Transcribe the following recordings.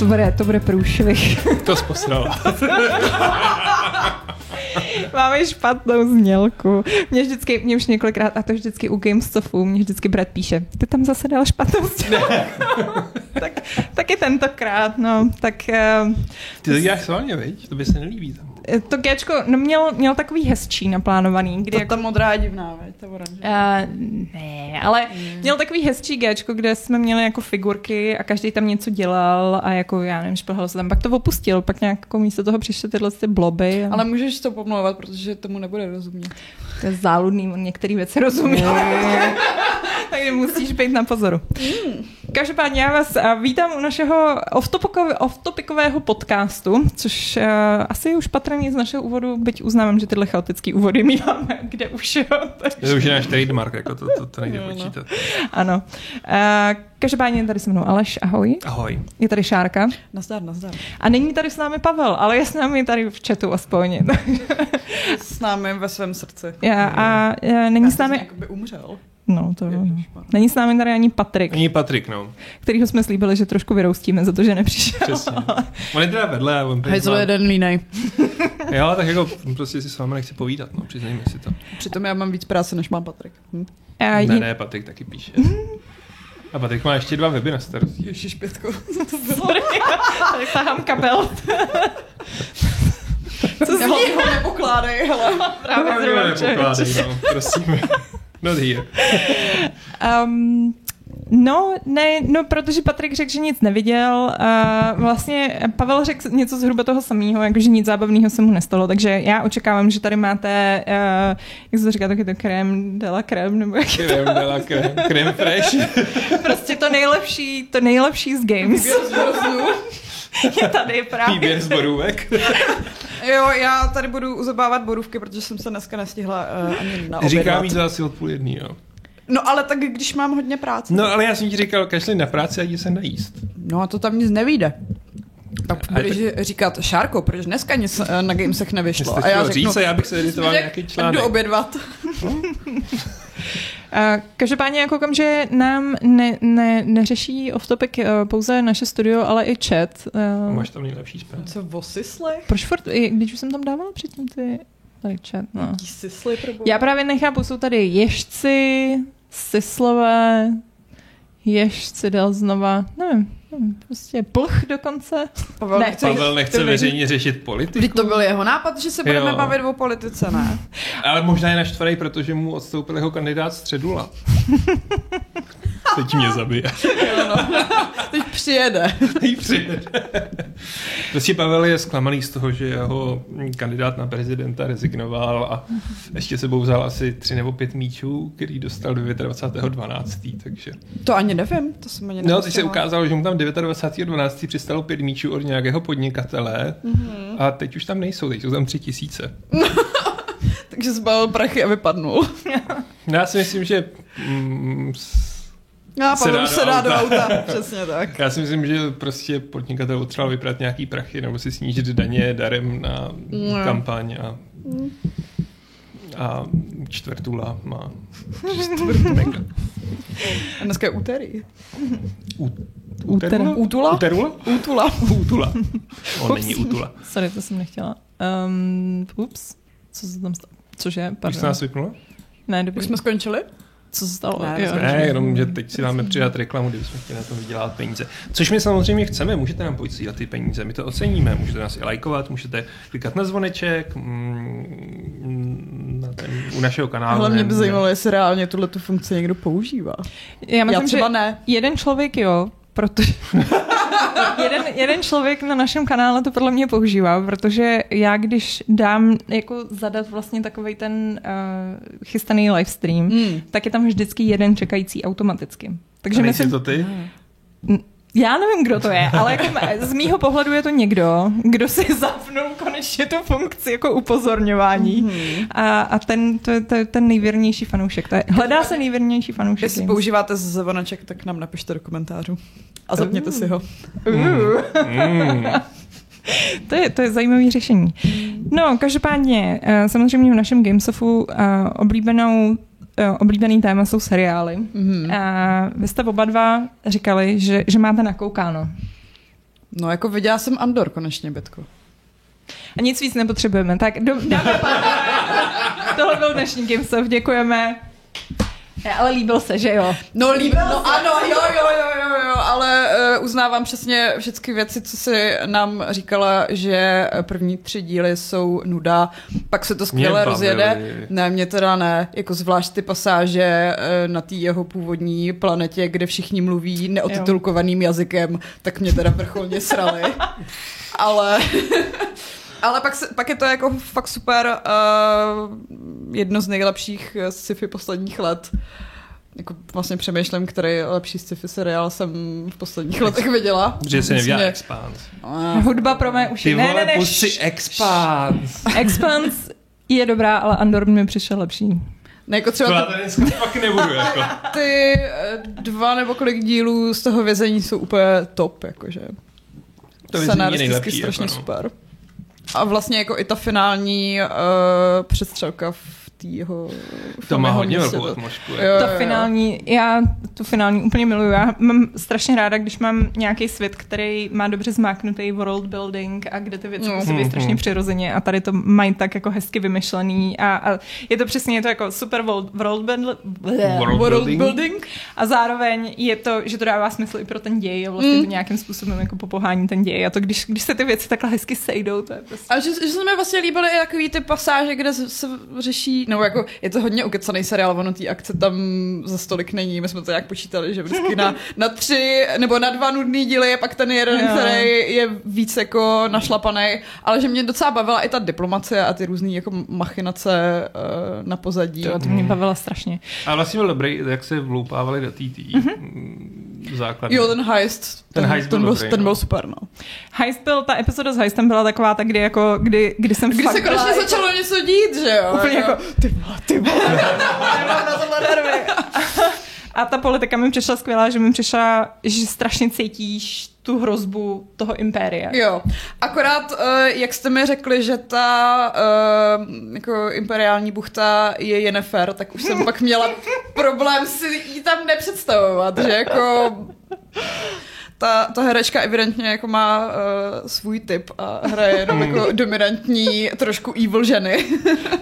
To bude, to bude průšvih. To zposrala. Máme špatnou znělku. Mě vždycky, mě už několikrát, a to vždycky u GameStopu, mě vždycky Brad píše, ty tam zase dal špatnou znělku. tak, taky tentokrát, no. Tak, uh, Ty to děláš sválně, veď? To by se nelíbí tam. To Gčko, no měl, měl takový hezčí naplánovaný. Kdy To jako, ta modrá je divná, veď, ta oranže. Uh, ne, ale mm. měl takový hezčí Gčko, kde jsme měli jako figurky a každý tam něco dělal a jako já nevím, šplhal se tam. Pak to opustil, pak nějak jako místo toho přišly tyhle ty bloby. A... Ale můžeš to pomlouvat, protože tomu nebude rozumět. To je záludný, on některé věci rozumí. Takže musíš být na pozoru. Mm. Každopádně já vás uh, vítám u našeho off-topicového podcastu, což uh, asi už patrně z našeho úvodu, byť uznávám, že tyhle chaotické úvody míváme, kde už jo. Takže... To už je náš trademark, jako to, to, to nejde no, počítat. Ano. Uh, každopádně tady se mnou Aleš, ahoj. Ahoj. Je tady Šárka. Nazdar, nazdar. A není tady s námi Pavel, ale je s námi tady v chatu aspoň. s námi ve svém srdci. Já, a, a není Já s námi... Jakoby umřel. No, to jo. Není s námi tady ani Patrik. Ani Patrik, no. Kterýho jsme slíbili, že trošku vyroustíme za to, že nepřišel. Přesně. On je teda vedle. On Hejzl jeden línej. jo, tak jako prostě si s vámi nechci povídat, no, přiznejme si to. Přitom já mám víc práce, než mám Patrik. Hm? A ne, ne, Patrik taky píše. A Patrik má ještě dva weby na starosti. Ježiš, pětko. Sorry, tady tahám kabel. Co si ho nepokládej, hele. Právě no, zrovna nepokládej, no, prosím. Not here. Um, No, ne, no, protože Patrik řekl, že nic neviděl. A vlastně Pavel řekl něco zhruba toho samého, jakože nic zábavného se mu nestalo, takže já očekávám, že tady máte, uh, jak se to říká, taky to krém de la nebo jak je to? De la krém fresh. prostě to nejlepší, to nejlepší z Games. je tady právě. Výběr z borůvek. Jo, já tady budu uzabávat borůvky, protože jsem se dneska nestihla uh, ani na Říkám jí to asi od půl jedný, jo. No ale tak když mám hodně práce. No ale já jsem ti říkal, kašli na práci a jdi se najíst. No a to tam nic nevyjde. Tak budeš to... říkat, Šárko, proč dneska nic eh, na Gamesech nevyšlo? A já řeknu, říct, já bych se editoval nějaký článek. Jdu obědvat. Uh, každopádně já koukám, že nám ne, ne, neřeší off-topic uh, pouze naše studio, ale i chat. Máš tam nejlepší zpráv. Co o? Proč furt, když už jsem tam dávala předtím ty tady chat, no. Sisly, Já právě nechápu, jsou tady ježci, syslové, ježci dal znova, nevím, nevím, prostě plch dokonce. Pavel ne, nechce, Pavel nechce veřejně řešit politiku. Vždyť to byl jeho nápad, že se budeme jo. bavit o politice, ne? Ale možná je naštvaný, protože mu odstoupil jeho kandidát Středula. Teď mě zabije. Jo, no. Teď přijede. Teď přijede. Prostě Pavel je zklamaný z toho, že jeho kandidát na prezidenta rezignoval a ještě sebou vzal asi tři nebo pět míčů, který dostal 29.12. Takže... To ani nevím, to jsem ani No, teď se ukázalo, že mu tam 29.12. přistalo pět míčů od nějakého podnikatele mm-hmm. a teď už tam nejsou, teď jsou tam tři tisíce. Takže zbalil prachy a vypadnul. no, já si myslím, že mm, No, se dá, se dá do auta, přesně tak. Já si myslím, že prostě podnikatel potřeboval vybrat nějaký prachy nebo si snížit daně darem na no. kampaň a, a čtvrtula má čtvrtmega. A dneska je úterý. Úterula? Útula? Úterula? Útula. Útula. On není útula. Sorry, to jsem nechtěla. Um, ups. Co se tam stalo? Cože? Pardon. Už jsi nás vypnula? Ne, dobrý. Už jsme skončili? co se stalo. Ne, jo, ne jenom, že teď si dáme přidat reklamu, kdybychom chtěli na tom vydělat peníze. Což my samozřejmě chceme, můžete nám posílat ty peníze, my to oceníme, můžete nás i lajkovat, můžete klikat na zvoneček, mm, u našeho kanálu. Ale mě by zajímalo, jestli reálně tuhle tu funkci někdo používá. Já myslím, Já třeba že ne. jeden člověk jo, protože jeden, jeden člověk na našem kanále to podle mě používá, protože já když dám jako zadat vlastně takový ten uh, chystaný livestream, mm. tak je tam vždycky jeden čekající automaticky. Takže A myslím, to ty? Já nevím, kdo to je, ale jako z mýho pohledu je to někdo, kdo si zapnul konečně tu funkci jako upozorňování. Mm-hmm. A, a ten, to, to, ten nejvěrnější fanoušek. To je, hledá se nejvěrnější fanoušek. Jestli používáte zvoneček, tak nám napište do komentářů. A zapněte uh. si ho. Uh. To je, to je zajímavé řešení. No, každopádně, eh, samozřejmě v našem Gamesofu eh, oblíbenou Eh, oblíbený téma jsou seriály. Mm-hmm. A vy jste oba dva říkali, že, že máte nakoukáno. No jako viděla jsem Andor konečně, Betko. A nic víc nepotřebujeme. Tak do, dáme Tohle byl dnešní Gamestuff, děkujeme. Ne, ale líbil se, že jo? No, líb, no ano, jo, jo, jo, jo, jo, ale uh, uznávám přesně všechny věci, co si nám říkala, že první tři díly jsou nuda, pak se to skvěle rozjede. Ne, mě teda ne, jako zvlášť ty pasáže uh, na té jeho původní planetě, kde všichni mluví neotitulkovaným jazykem, tak mě teda vrcholně srali. ale... Ale pak, se, pak je to jako fakt super, uh, jedno z nejlepších sci-fi posledních let. Jako vlastně přemýšlím, který lepší sci-fi seriál jsem v posledních letech viděla. Že se nevěděla Expans. Uh, Hudba pro mé uši. Ty ne, ne, ne. si Expans. Expans je dobrá, ale Andor mi přišel lepší. Ne, jako třeba to dneska fakt nebudu, jako. Ty eh, dva nebo kolik dílů z toho vězení jsou úplně top, jakože. To vězení je nejlepší, strašně jako no. super. A vlastně jako i ta finální uh, přestřelka v té jeho To má hodně velkou atmosféru. To finální, já tu finální úplně miluju. Já mám strašně ráda, když mám nějaký svět, který má dobře zmáknutý world building a kde ty věci no. musí být mhm. strašně přirozeně a tady to mají tak jako hezky vymyšlený a, a je to přesně je to jako super world, world, world, world, world building. building a zároveň je to, že to dává smysl i pro ten děj a vlastně mm. to nějakým způsobem jako popohání ten děj a to když, když se ty věci takhle hezky sejdou, to je prostě... A že, že se mi vlastně líbily i takový ty pasáže, kde se řeší nebo jako je to hodně ukecaný seriál, ono té akce tam za stolik není, my jsme to jak počítali, že vždycky na, na tři nebo na dva nudný díly je pak ten jeden, jo. který je víc jako našlapaný, ale že mě docela bavila i ta diplomacie a ty různé jako machinace uh, na pozadí. To, to mě bavila strašně. A vlastně byl dobrý, jak se vloupávali do té mm-hmm základ. Jo, ten heist. Ten, ten heist byl, ten byl, dobrý, ten byl no. super, no. Heist byl, ta epizoda s heistem byla taková, tak kdy jako, kdy, kdy jsem Kdy se konečně jako, začalo něco dít, že jo? Úplně jako, jako ty vole, ty vole. A ta politika mi přišla skvělá, že mi přišla, že strašně cítíš tu hrozbu toho impéria. Jo, akorát, uh, jak jste mi řekli, že ta uh, jako imperiální buchta je Jennifer, tak už jsem pak měla problém si ji tam nepředstavovat, že jako ta, ta herečka evidentně jako má uh, svůj typ a hraje jenom jako dominantní, trošku evil ženy.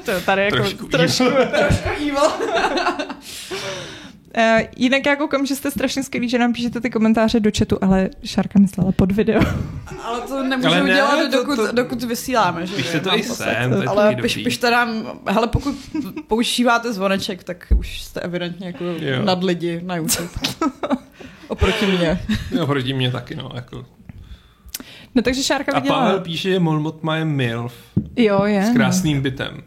to tady jako trošku, trošku, trošku evil. Uh, jinak já koukám, že jste strašně skvělí, že nám píšete ty komentáře do chatu, ale Šárka myslela pod video. ale to nemůžu ale ne, dělat, dokud, to, to, dokud vysíláme. Že Pište to i sem, to Ale piš, pište nám, hele, pokud používáte zvoneček, tak už jste evidentně jako jo. nad lidi na YouTube. Oproti mě. Oproti mě taky, no, jako. No takže Šárka viděla. A Pavel píše, že Molmot má je MILF. Jo, je. S krásným bytem.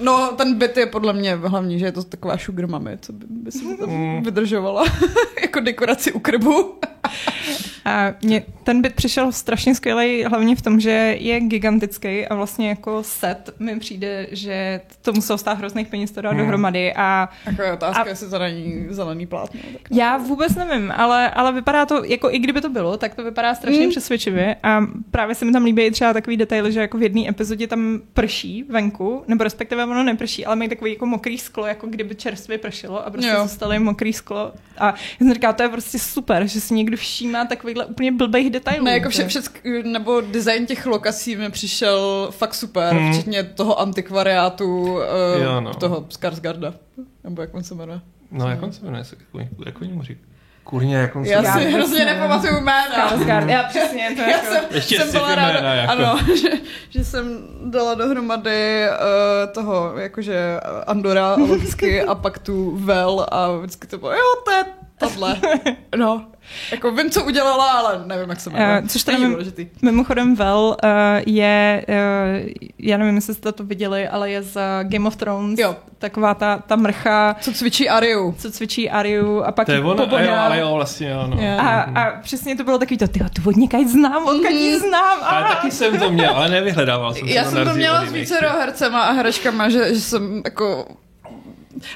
No, ten byt je podle mě hlavní, že je to taková sugar mami, co by, by si mm. vydržovala jako dekoraci u krbu. A mě ten byt přišel strašně skvělý, hlavně v tom, že je gigantický a vlastně jako set mi přijde, že to muselo stát hrozných peněz to dát hmm. dohromady. A, jako je otázka, a, jestli to není zelený plátno. Tak ne. Já vůbec nevím, ale, ale vypadá to, jako i kdyby to bylo, tak to vypadá strašně hmm. přesvědčivě a právě se mi tam líbí třeba takový detaily, že jako v jedné epizodě tam prší venku, nebo respektive ono neprší, ale mají takový jako mokrý sklo, jako kdyby čerstvě pršelo a prostě jo. zůstaly mokrý sklo. A já jsem říkala, to je prostě super, že si někdo všímá takovýhle úplně blbých detailů. Ne, jako vše, všeck, nebo design těch lokací mi přišel fakt super, hmm. včetně toho antikvariátu, uh, jo, no. toho Skarsgarda, nebo jak on se jmenuje. No, jak on se jmenuje, jak, oni mu říkají? Kurně, jak on se Já si hrozně nepamatuju jména. Skarsgard, já přesně. To já jako... jsem, Ještě jsem byla ráda, jména, jako. ano, že, že, jsem dala dohromady uh, toho, jakože Andora logicky a pak tu Vel a vždycky to bylo, jo, to je tohle. No, jako vím, co udělala, ale nevím, jak se jmenuje. Uh, což tady mimo, mimochodem Vel uh, je, uh, já nevím, jestli jste to viděli, ale je z Game of Thrones. Jo. Taková ta, ta mrcha. Co cvičí Ariu. Co cvičí Ariu a pak to je on, a jo, ale jo, vlastně jo, no. A, a přesně to bylo takový to, tyho, tu od někaj znám, od mm. znám. A... Ale taky jsem to měl, ale nevyhledával jsem Já jsem to měla s více hercema a herečkama, že, že jsem jako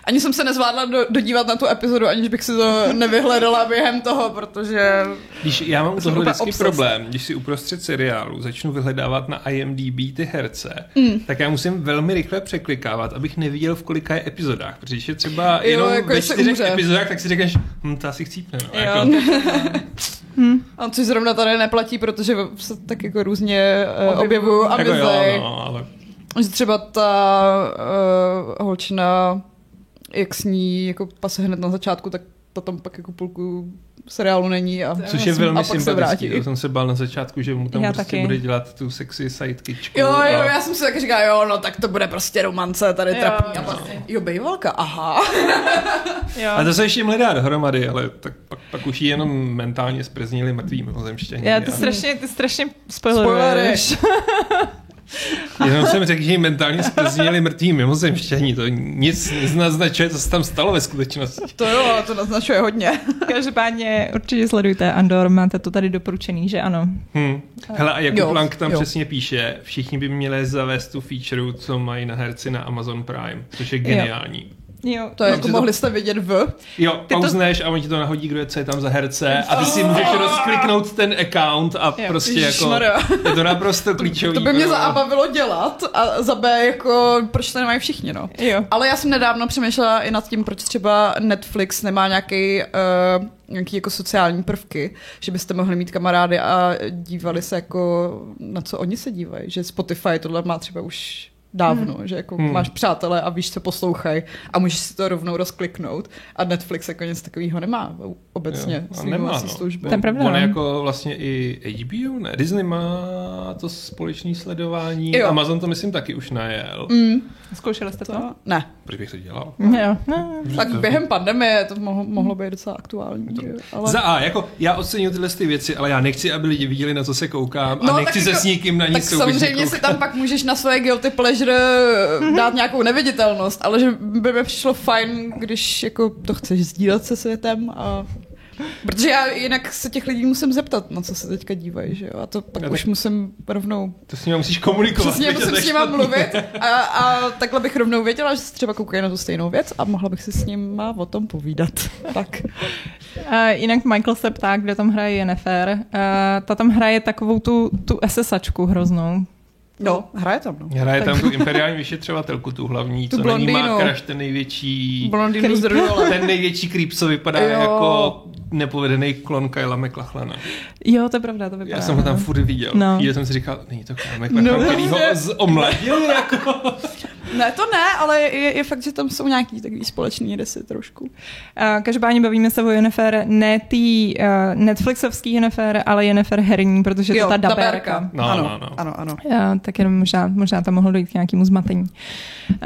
ani jsem se nezvládla do, dodívat na tu epizodu, aniž bych si to nevyhledala během toho, protože... Když já mám tohle vždycky problém, když si uprostřed seriálu začnu vyhledávat na IMDb ty herce, mm. tak já musím velmi rychle překlikávat, abych neviděl, v kolika je epizodách, protože když je třeba jo, jenom jako ve čtyřech epizodách, tak si řekneš, hm, to asi chcípne. No, jo, jako... Hmm. A což zrovna tady neplatí, protože se tak jako různě uh, objevují a Jako jo, no, ale Že třeba ta uh, holčina, jak s ní jako pase hned na začátku, tak ta tam pak jako půlku seriálu není. A, Což je velmi a sympatický. vrátí. Já jsem se bál na začátku, že mu tam Já prostě taky. bude dělat tu sexy sidekičku. Jo, jo, a- já jsem si tak říkala, jo, no tak to bude prostě romance tady Jo, trapný. A no. pak, jo, bejvalka, aha. Jo. A to se ještě mledá dohromady, ale tak pak, pak už ji jenom mentálně zprznili mrtvý mimozemštění. Já ty A strašně, ty strašně spoileruješ. Jenom jsem řekl, že mentálně zprznili mrtvý mimozemštění. To nic, naznačuje, co se tam stalo ve skutečnosti. To jo, to naznačuje hodně. Každopádně určitě sledujte Andor, máte to tady doporučený, že ano. Hm. Hele, a Jakub Jo, Lang tam jo. přesně píše, všichni by měli zavést tu feature, co mají na herci na Amazon Prime, což je geniální. Jo. To je jako že to- mohli jste vidět v. Jo, Ty to- pauzneš a on ti to nahodí, kdo je, co je tam za herce a ty si můžeš rozkliknout ten account a Jo. prostě jako je to naprosto klíčový. To by mě za A bavilo dělat a za B jako, proč to nemají všichni, no. Jo. Ale já jsem nedávno přemýšlela i nad tím, proč třeba Netflix nemá nějaký, uh, nějaký jako sociální prvky, že byste mohli mít kamarády a dívali se jako na co oni se dívají, že Spotify tohle má třeba už dávno, hmm. že jako Hmm. máš přátelé a víš, co poslouchají a můžeš si to rovnou rozkliknout a Netflix jako nic takového nemá obecně Jo, a nemá, no. služby. To je pravda, On no. jako vlastně i HBO, ne, Disney má to společné sledování, Jo. Amazon to myslím taky už najel. Mm, Zkoušeli jste to? to? Ne. Proč bych to dělal? Jo. No. Tak během pandemie to mohlo, mohlo být docela aktuální. jo, Ale... Za A, jako já oceňuji tyhle ty věci, ale já nechci, aby lidi viděli, na co se koukám a No, nechci tak se jako- s nikým na nic Tak samozřejmě si tam pak můžeš na svoje guilty pleasure dát nějakou neviditelnost, ale že by mi přišlo fajn, když jako to chceš sdílet se světem a Protože já jinak se těch lidí musím zeptat, na co se teďka dívají, že jo? A to pak Já už musím rovnou, To s nimi musíš komunikovat. přesně musím s špatný. mluvit a, a takhle bych rovnou věděla, že se třeba koukají na tu stejnou věc a mohla bych si s nima o tom povídat. Tak. Uh, jinak Michael se ptá, kde tam hraje Jennifer. Uh, ta tam hraje takovou tu, tu SSačku hroznou. No, hraje tam, no. Hraje tam tu imperiální vyšetřovatelku, tu hlavní, Tu co na ní má blondýnu. crash, ten největší... Blondýnu z. Ten největší creep, co vypadá Jo. jako nepovedený klon Kyla McLachlana. Jo, to je pravda, to vypadá. Já jsem ho tam no. furt viděl. No. Chvíli jsem si říkal, není to Kyle McLachlan, No, který ho zomladil jako. Ne, to ne, ale je, je fakt, že tam jsou nějaký takový společný rysy trošku. Uh, každopádně bavíme se o Jennifer, ne tý uh, Netflixovský Jennifer, ale Jennifer herní, protože to je ta dabérka. No, ano, no, no. ano, ano. Uh, tak jenom možná, možná tam mohlo dojít k nějakému zmatení. Uh,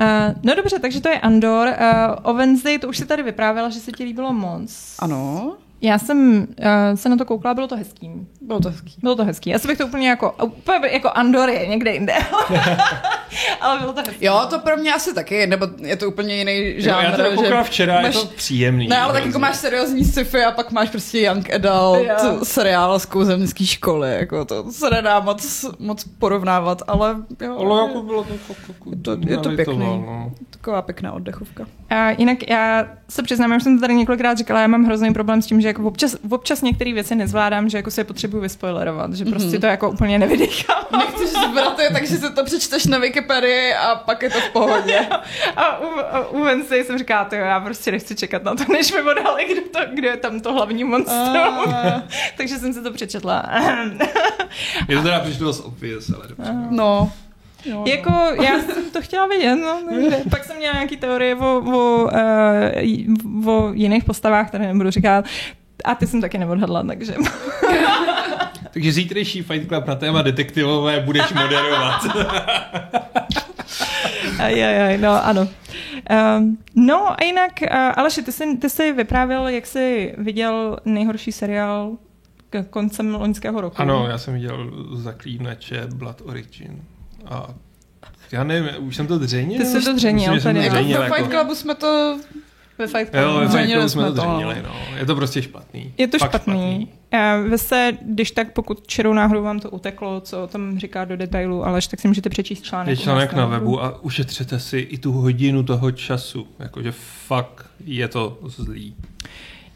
no dobře, takže to je Andor. Uh, o Wednesday, to už si tady vyprávěla, že se ti líbilo moc. Ano, Já jsem uh, se na to koukala, bylo to hezký. bylo to hezký. Bylo to hezký. Já si bych to úplně jako, úplně jako Andor je někde jinde. Ale bylo to hezký. Jo, to pro mě asi taky, nebo je to úplně jiný Jo, žánr. já to že koukal včera, máš- je to příjemný. Ne, ale tak jako máš seriózní sci-fi a pak máš prostě young adult Jo. seriál z kouzemnický školy, jako to se nedá moc, moc porovnávat, ale jo, Ale jako bylo to fakt jako Je to- je to nalitoval, pěkný. No. taková pěkná oddechovka. A jinak já se přiznám, už jsem to tady několikrát říkala, já mám hrozný problém s tím, že jako občas, občas některé věci nezvládám, že jako se je potřebuji vyspoilerovat, že prostě Mhm. to jako úplně nevydechám. Nechceš zbrat je, takže si to přečteš na Wikipedii a pak je to v pohodě. A u, a u Wednesday jsem říkala, to jo, já prostě nechci čekat na to, než mi odhali, kdo, to, kdo je tam to hlavní monstrum. A, Takže jsem si to přečetla. Je to teda přišlo dost obvious, ale dobře. no. Jo, jako, já jsem to chtěla vidět, no, takže pak jsem měla nějaký teorie o, o, uh, o jiných postavách, které nebudu říkat. A ty jsem taky neodhadla, takže... Takže zítřejší Fight Club na téma detektivové budeš moderovat. Aj, aj, aj, no ano. Um, no a jinak, uh, Aleši, ty jsi, ty jsi vyprávěl, jak jsi viděl nejhorší seriál k koncem loňského roku. ano, já jsem viděl zaklínače Blood Origin. A já nevím, už jsem to dřenil. Ty jsi to dřenil Myslím, tady. to Jako Dřenil, ve Fight Clubu jsme to... Ve Fight Jo, ve Clubu. Fight Clubu jsme to to, dřenili, no. Je to prostě špatný. Je to Fakt špatný. Uh, vy se, když tak, pokud čirou náhodou vám to uteklo, co o tom říká do detailu, Aleš, tak si můžete přečíst článek. Je článek na webu a ušetřete si i tu hodinu toho času. Jakože fakt je to zlý.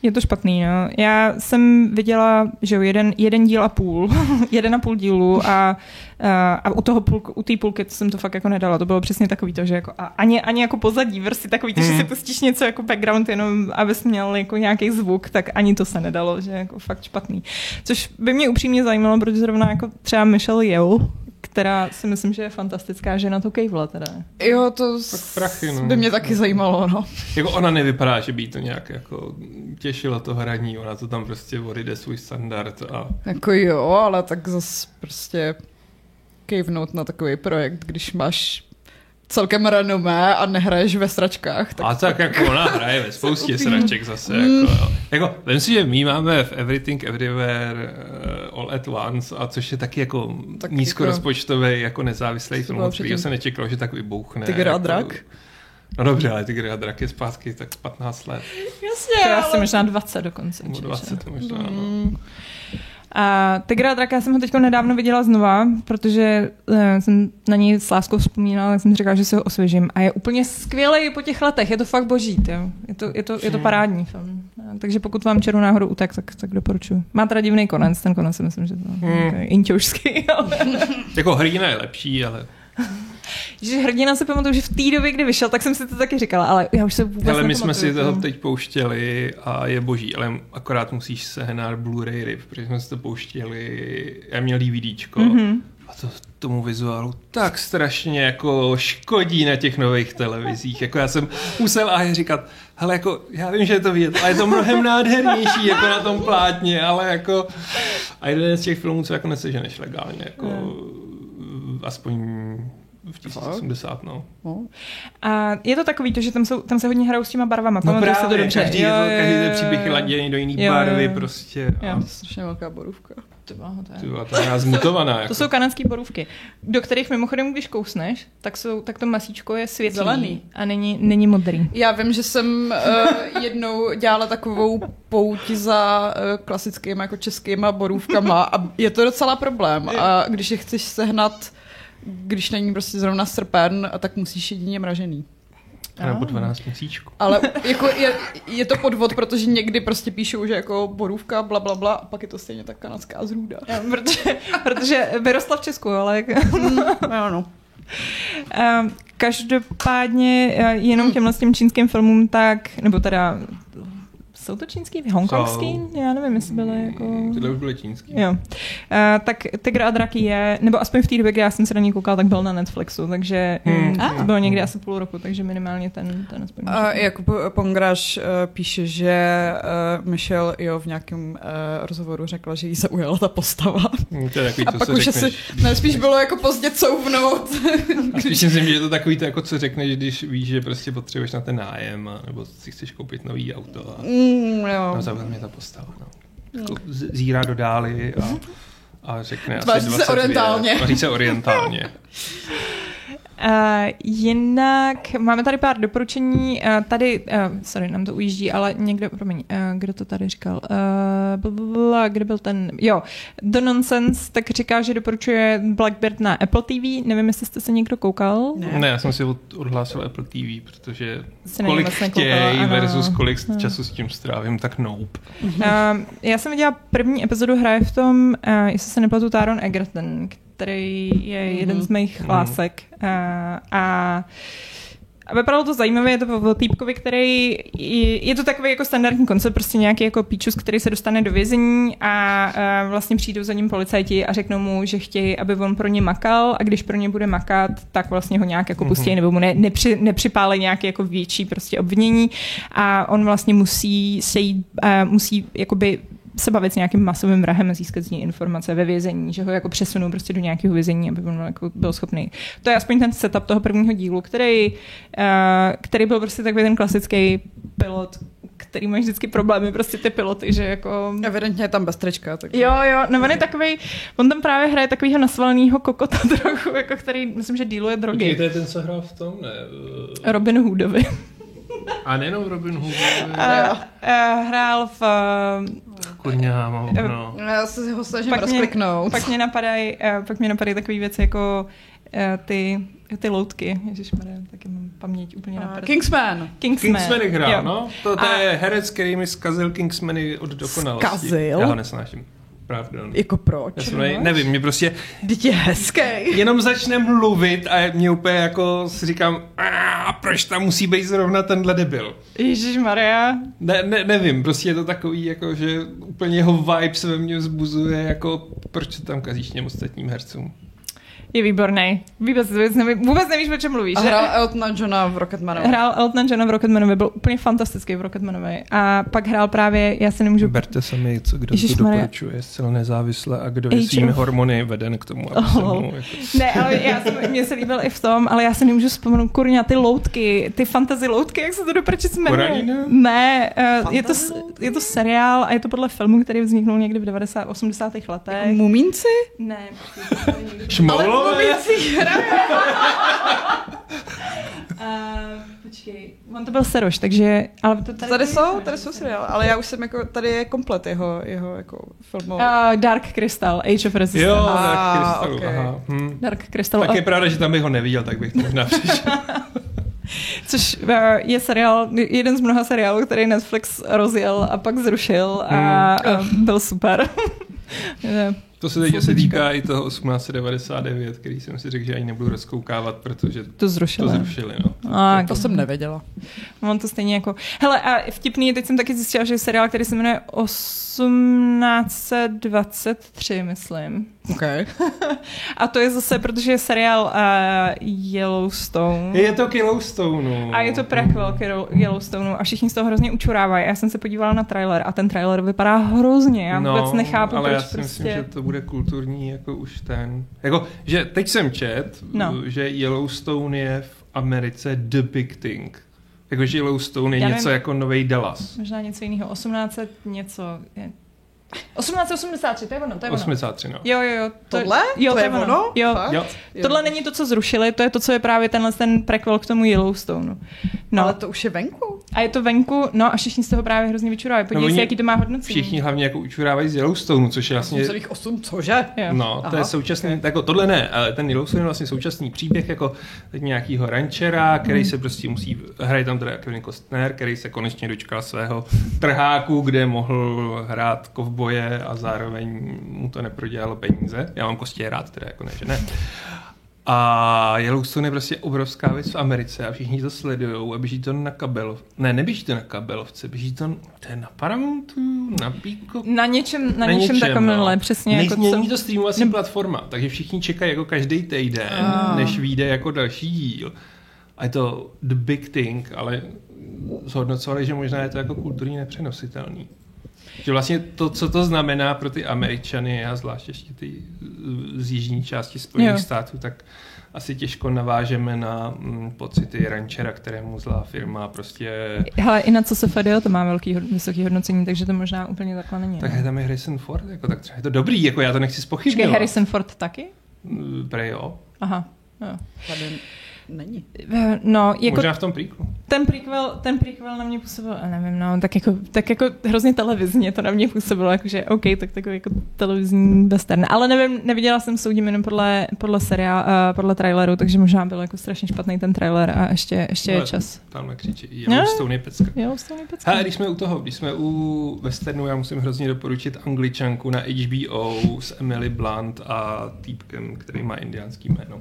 Je to špatný, no. Já jsem viděla, že jeden, jeden díl a půl, jeden a půl dílu a, a, a u toho půl, u té půlky jsem to fakt jako nedala. To bylo přesně takový to, že jako a ani, ani jako pozadí vrsty, takový to, mm. že si mhm. pustíš něco jako background jenom, abys měl jako nějaký zvuk, tak ani to se nedalo, že jako fakt špatný. Což by mě upřímně zajímalo, protože zrovna jako třeba Michelle Yeoh, která si myslím, že je fantastická žena to kejvla teda. Jo, to prachy, no. by mě taky zajímalo, no. Jako ona nevypadá, že by jí to nějak jako těšilo to hraní, ona to tam prostě odjde svůj standard a... Jako jo, ale tak zase prostě kejvnout na takový projekt, když máš celkem renomé a nehraješ ve sračkách. Tak a tak jako ona hraje ve spoustě sraček zase. Mm. Jako, jo. jako, vím si, že my máme v Everything Everywhere uh, All at Once, a což je taky jako tak nízkorozpočtový, jako, jako nezávislý film, který se nečekalo, že tak vybouchne. Tygr a jako, drak? No dobře, ale Tygr a drak je zpátky tak 15 let. Jasně, Já ale... možná 20 dokonce. 20 možná, no. mm. A Tigra draka jsem ho teď nedávno viděla znova, protože uh, jsem na něj s láskou vzpomínala, tak jsem říkala, že si ho osvěžím. A je úplně skvělý po těch letech, je to fakt boží. Jo. Je, to, je, to, je to parádní film. A, takže pokud vám čeru náhodou utek, tak, tak doporučuji. Má teda divný konec, ten konec si myslím, že to je hmm. inťoušský. Ale... jako hlína je lepší, ale že hrdina se pamatuju, že v té době, kdy vyšel, tak jsem si to taky říkala, ale já už se vůbec Ale my jsme si toho teď pouštěli a je boží, ale akorát musíš sehnat Blu-ray RIP, protože jsme si to pouštěli, já měl DVDčko mm-hmm. a to tomu vizuálu tak strašně jako škodí na těch nových televizích. Jako já jsem musel a říkat, hele jako já vím, že je to vidět, ale je to mnohem nádhernější jako na tom plátně, ale jako a jeden z těch filmů, co jako neseženeš legálně, jako mm. aspoň v 1080, no. no. A je to takový to, že tam, jsou, tam se hodně hrajou s těma barvama. No právě, se to dobře. každý, jo, je to, každý ten příběh je laděný do jiný jo, barvy jo, prostě. Jo. A... To je strašně velká borůvka. Tyba, to je. Tyba, to je zmutovaná. Jako. To jsou kanadské borůvky, do kterých mimochodem, když kousneš, tak, jsou, tak to masíčko je světlý Zelený. a není, není modrý. Já vím, že jsem uh, jednou dělala takovou pouť za uh, klasickými jako českýma borůvkama a je to docela problém. A když je chceš sehnat když není prostě zrovna srpen, tak musíš jedině mražený. A nebo 12 měsíčků. Ale jako je, je, to podvod, protože někdy prostě píšou, že jako borůvka, bla, bla, bla, a pak je to stejně tak kanadská zrůda. Ja, protože, protože vyrostla v Česku, ale... mm, no, no. Um, každopádně eh, jenom těmhle s tím čínským filmům tak, nebo teda jsou to čínský? Hongkongský? Já nevím, jestli byly jako... Tyhle už byly čínský. Jo. Uh, tak Tygr a draky je, nebo aspoň v té době, kdy já jsem se na ní koukala, tak byl na Netflixu, takže hmm. to bylo někdy asi půl roku, takže minimálně ten, ten aspoň. A Jakub Pongraš uh, píše, že uh, Michelle jo v nějakém uh, rozhovoru řekla, že jí zaujala ta postava. Hmm, to je takový, a pak už si, ne, spíš bylo jako pozdě couvnout. a spíš myslím, že je to takový to, jako co řekneš, když víš, že prostě potřebuješ na ten nájem, a, nebo si chceš koupit nový auto. A... Mm Mm, jo. No, zaujala mě ta postava. No. Jako zírá do dály a, a řekne Tváří asi 22. se orientálně. Tváří se orientálně. Uh, jinak máme tady pár doporučení. Uh, tady, uh, sorry, nám to ujíždí, ale někdo, promiň, uh, kdo to tady říkal? Uh, blablabla, kde byl ten? Jo, The Nonsense, tak říká, že doporučuje Blackbird na Apple TV. Nevím, jestli jste se někdo koukal. Ne, ne já jsem si odhlásil Apple TV, protože Jsi kolik vlastně chtějí versus kolik no. času s tím strávím, tak nope. Uh, já jsem viděla první epizodu, hraje v tom, uh, jestli se nepletu, Taron Egerton, který je mm-hmm. jeden z mých mm-hmm. lásek. A, a a vypadalo to zajímavé, je to o týpkovi, který, je, je to takový jako standardní koncept, prostě nějaký jako píčus, který se dostane do vězení a, a vlastně přijdou za ním policajti a řeknou mu, že chtějí, aby on pro ně makal a když pro ně bude makat, tak vlastně ho nějak jako pustí, mm-hmm. nebo mu ne, nepři, nepřipálí nějaké jako větší prostě obvinění a on vlastně musí sejít, uh, musí jakoby se bavit s nějakým masovým vrahem a získat z něj informace ve vězení, že ho jako přesunou prostě do nějakého vězení, aby on jako byl schopný. To je aspoň ten setup toho prvního dílu, který, uh, který byl prostě takový ten klasický pilot, který mají vždycky problémy, prostě ty piloty, že jako... Evidentně je tam beztrečka. Tak... Jo, jo, no on je takový, on tam právě hraje takového nasvaleného kokota trochu, jako který, myslím, že díluje drogy. Počkej, to je ten, co hrál v tom, ne? Robin Hoodovi. A nejenom Robin Hood. Uh, uh, hrál v... Uh, Kurňa, no. Já se ho snažím pak rozkliknout. Mě, pak mě napadají uh, pak mě napadají takové věci jako ty ty loutky, ježišmarja, taky mám paměť úplně na. Kingsman. Kingsman. Kingsmany hrál, no. To, to A- je herec, který mi zkazil Kingsmany od dokonalosti. Zkazil? Já ho nesnáším. Pravda. Jako proč? Já jsem, ne, nevím, mě prostě Teď je hezký. jenom začne mluvit a mě úplně jako si říkám, "A, proč tam musí být zrovna tenhle debil. Ježišmarja. Ne, ne, nevím, prostě je to takový, jako, že úplně jeho vibe se ve mně vzbuzuje, jako proč to tam kazíš těm ostatním hercům. Je výborný. Vůbec, vůbec, neví, vůbec nevíš, o čem mluvíš. A že? hrál Eltona Johna v Rocketmanovi. Hrál Elton Johna v Rocketmanovi, byl úplně fantastický v Rocketmanovi. A pak hrál právě, já se nemůžu... Berte sami, co kdo to Ježišmarja. doporučuje zcela nezávisle a kdo je svými hormony veden k tomu, aby se Oh. mu, jako, Ne, ale já jsem, mě se líbil i v tom, ale já se nemůžu vzpomenout kurňa ty loutky, ty fantasy loutky, jak se to do prčic jmenuje. Ne, uh, je, to, je to seriál a je to podle filmu, který vzniknul někdy v 90. 80. letech. Mumínci? Ne, počkej, Šmoulové? Uh, počkej, on to byl Seroš, takže... Ale to tady, Tady jsou, tady jsou seriály, ale já už jsem jako, tady je komplet jeho, jeho jako filmový. Uh, Dark Crystal, Age of Resistance. Jo, Ah, tak krystalu, ok. aha. Hm. Dark Crystal, Tak je pravda, že tam bych ho neviděl, tak bych to možná přišel. což uh, je seriál, jeden z mnoha seriálů, který Netflix rozjel a pak zrušil a, Hmm. a byl super. To se teď asi týká i toho 1899, který jsem si řekl, že ani nebudu rozkoukávat, protože to to zrušil. zrušili. No. A, to jsem nevěděla. Mám to stejně jako... Hele, a vtipný, teď jsem taky zjistila, že je seriál, který se jmenuje 1823, myslím. OK. A to je zase, protože je seriál uh, Yellowstone. Je to k Yellowstoneu. A je to prequel k Yellow- Yellowstoneu a všichni z toho hrozně učurávají. Já jsem se podívala na trailer a ten trailer vypadá hrozně. Já vůbec nechápu, No, ale proč já si prostě... myslím, že to bude kulturní jako už ten... Jako, že teď jsem čet, No. že Yellowstone je v Americe the big thing. Jako, že Yellowstone je Já něco nevím. jako nový Dallas. Možná něco jiného. 1800 něco... Je... 1883, to je ono, to je ono. 83, no. Jo, jo, jo. To, Tohle? Jo, to je ono? Jo. Fakt? Jo. Tohle není to, co zrušili, to je to, co je právě tenhle ten prequel k tomu Yellowstoneu. No. Ale to už je venku. A je to venku, no a všichni z toho právě hrozně vyčurávají. Podívej No, se, jaký to má hodnocení. Všichni hlavně jako učurávají z Yellowstoneu, což je vlastně... 8,8, cože? Jo. No, to Aha. je současný, okay. jako tohle ne, ale ten Yellowstone je vlastně současný příběh jako nějakýho rančera, který se prostě musí, hraje tam teda Kevin Costner, který se konečně dočkal svého trháku, kde mohl hrát kovboje a zároveň mu to neprodělalo peníze. Já mám kostě rád, teda jako ne, že ne. A Yellowstone je prostě obrovská věc v Americe a všichni to sledují a běží to na kabelov. Ne, neběží to na kabelovce, běží to, to je na Paramountu, na Peacock, Na něčem, na, na něčem, takovémhle, přesně. Není, jako není co- to streamovací Ne- platforma, takže všichni čekají jako každý týden, Ah. než vyjde jako další díl. A je to the big thing, ale zhodnocovali, že možná je to jako kulturně nepřenositelný. Že vlastně to, co to znamená pro ty Američany a zvlášť ještě ty z- jižní části Spojených Jo. států, tak asi těžko navážeme na mm, pocity ranchera, kterému zlá firma prostě... Hele, i na co se FDO to má velký, vysoký hodnocení, takže to možná úplně takhle není. Tak no. je tam i Harrison Ford, jako, tak třeba je to dobrý, jako já to nechci Počkej, spochybňovat. Harrison Ford taky? Mm, Prej jo. Aha. Jo. Tady není. Eh, No, jako Možná v tom príklu. ten prequel, ten prequel na mě působil, a nevím, no, tak jako, tak jako hrozně televizně to na mě působilo, jakože OK, tak takový jako televizní western. Ale nevím, neviděla jsem, soudím jenom podle, podle seriál, uh, podle traileru, takže možná byl jako strašně špatný ten trailer a ještě, ještě je Ale čas. Tam křičí. Yellowstone je pecka. Jo, s tou pecka. A když jsme u toho, když jsme u westernu, já musím hrozně doporučit Angličanku na HBO s Emily Blunt a týpkem, který má indiánský jméno.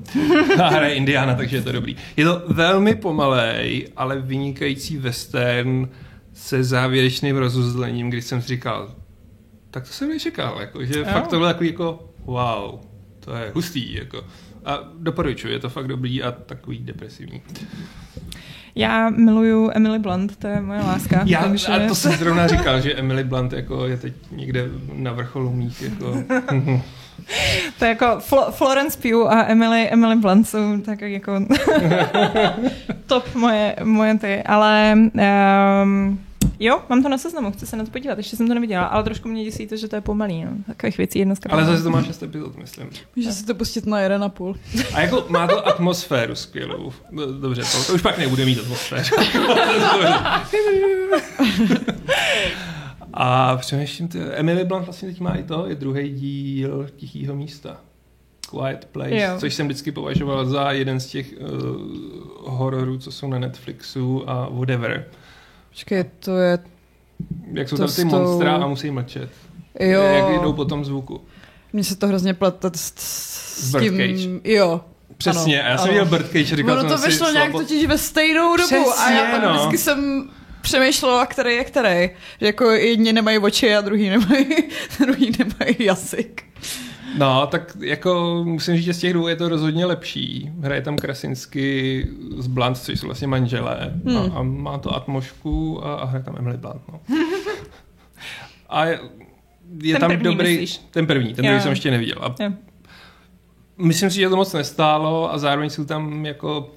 A hraje Indiana, takže je to dobrý. Je to velmi pomalej, ale vynikající western se závěrečným rozuzlením, kdy jsem si říkal, tak to jsem nečekal, jako, že Jo. fakt to bylo takový jako wow, to je hustý, jako. A doporučuji, je to fakt dobrý a takový depresivní. Já miluju Emily Blunt, to je moje láska. Já, takže... a to jsem zrovna říkal, že Emily Blunt jako je teď někde na vrcholu mých jako... To je jako Flo- Florence Pugh a Emily, Emily Blunt jsou tak jako top moje, moje ty, ale um, jo, mám to na seznamu, chci se na to podívat, ještě jsem to neviděla, ale trošku mě děsí to, že to je pomalý, no. Takových věcí je dneska Ale zase to má šest epizod, myslím. Může si to pustit na jeden a půl. A jako má to atmosféru skvělou. Dobře, to, to už pak nebude mít atmosféru. A přemýšlím, ty, Emily Blunt vlastně teď má i to, je druhý díl Tichýho místa. Quiet Place, jo. což jsem vždycky považoval za jeden z těch uh, hororů, co jsou na Netflixu a whatever. Počkej, to je... Jak jsou tam ty monstra a musí mlčet. Jo. Jak jdou po tom zvuku. Mně se to hrozně plete s, s tím... Jo, Přesně, ano, já jsem viděl Birdcage, říkal ono to vyšlo nějak slabo... totiž ve stejnou dobu Přesně, a já no. vždycky jsem přemýšlela, který je který. Že jako jedni nemají oči a druhý nemají, druhý nemají jazyk. No, tak jako musím říct, že z těch dvou je to rozhodně lepší. Hraje tam Krasinsky z Blunt, což jsou vlastně manželé. Hmm. A, a, má to atmošku a, a hraje tam Emily Blunt. No. a je, ten tam dobrý... Myslíš? Ten první, ten druhý jsem ještě neviděl. A jo. Myslím si, že to moc nestálo a zároveň jsou tam jako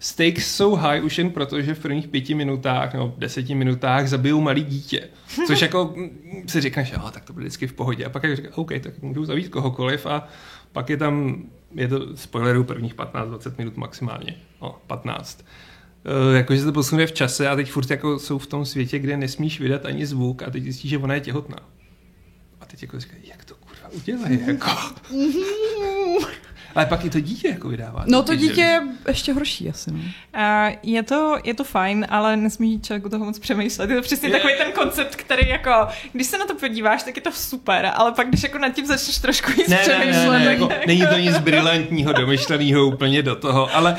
stakes jsou high už jen proto, že v prvních pěti minutách nebo deseti minutách zabijou malý dítě. Což jako si říkáš, že tak to bude vždycky v pohodě. A pak jako říkáš, OK, tak můžu zabít kohokoliv a pak je tam, je to spoilerů prvních 15-20 minut maximálně. No, 15. Uh, jakože se to posunuje v čase a teď furt jako jsou v tom světě, kde nesmíš vydat ani zvuk a teď zjistíš, že ona je těhotná. A teď jako říkáš, jak to kurva udělají, jako. Ale pak i to dítě jako vydává. No to dítě je ještě horší asi. No. Uh, je, to, je to fajn, ale nesmí člověk u toho moc přemýšlet. Je to přesně je. takový ten koncept, který jako, když se na to podíváš, tak je to super, ale pak když jako nad tím začneš trošku víc ne, přemýšlet. Ne, ne, ne, jako, není to nic brilantního, domyšleného úplně do toho, ale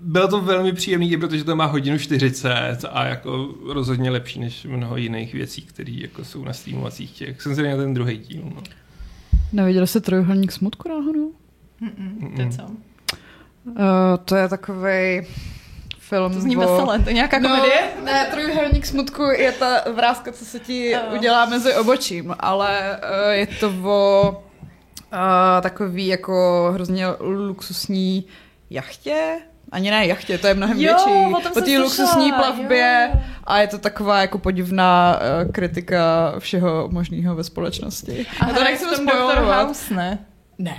bylo to velmi příjemný, protože to má hodinu 40 a jako rozhodně lepší než mnoho jiných věcí, které jako jsou na streamovacích těch. Jsem se na ten druhý díl. No. Neviděl jsi trojuhelník smutku náhodou? Mm-mm, to je co? Uh, to je takový film. To zní o... veselé, to je nějaká no, komedie? Ne, trojuhelník smutku je ta vrázka, co se ti uh. udělá mezi obočím, ale uh, je to o uh, takový jako hrozně luxusní jachtě, ani ne jachtě, to je mnohem jo, větší. Po té luxusní plavbě jo. a je to taková jako podivná uh, kritika všeho možného ve společnosti. A to nechci House, ne? Ne.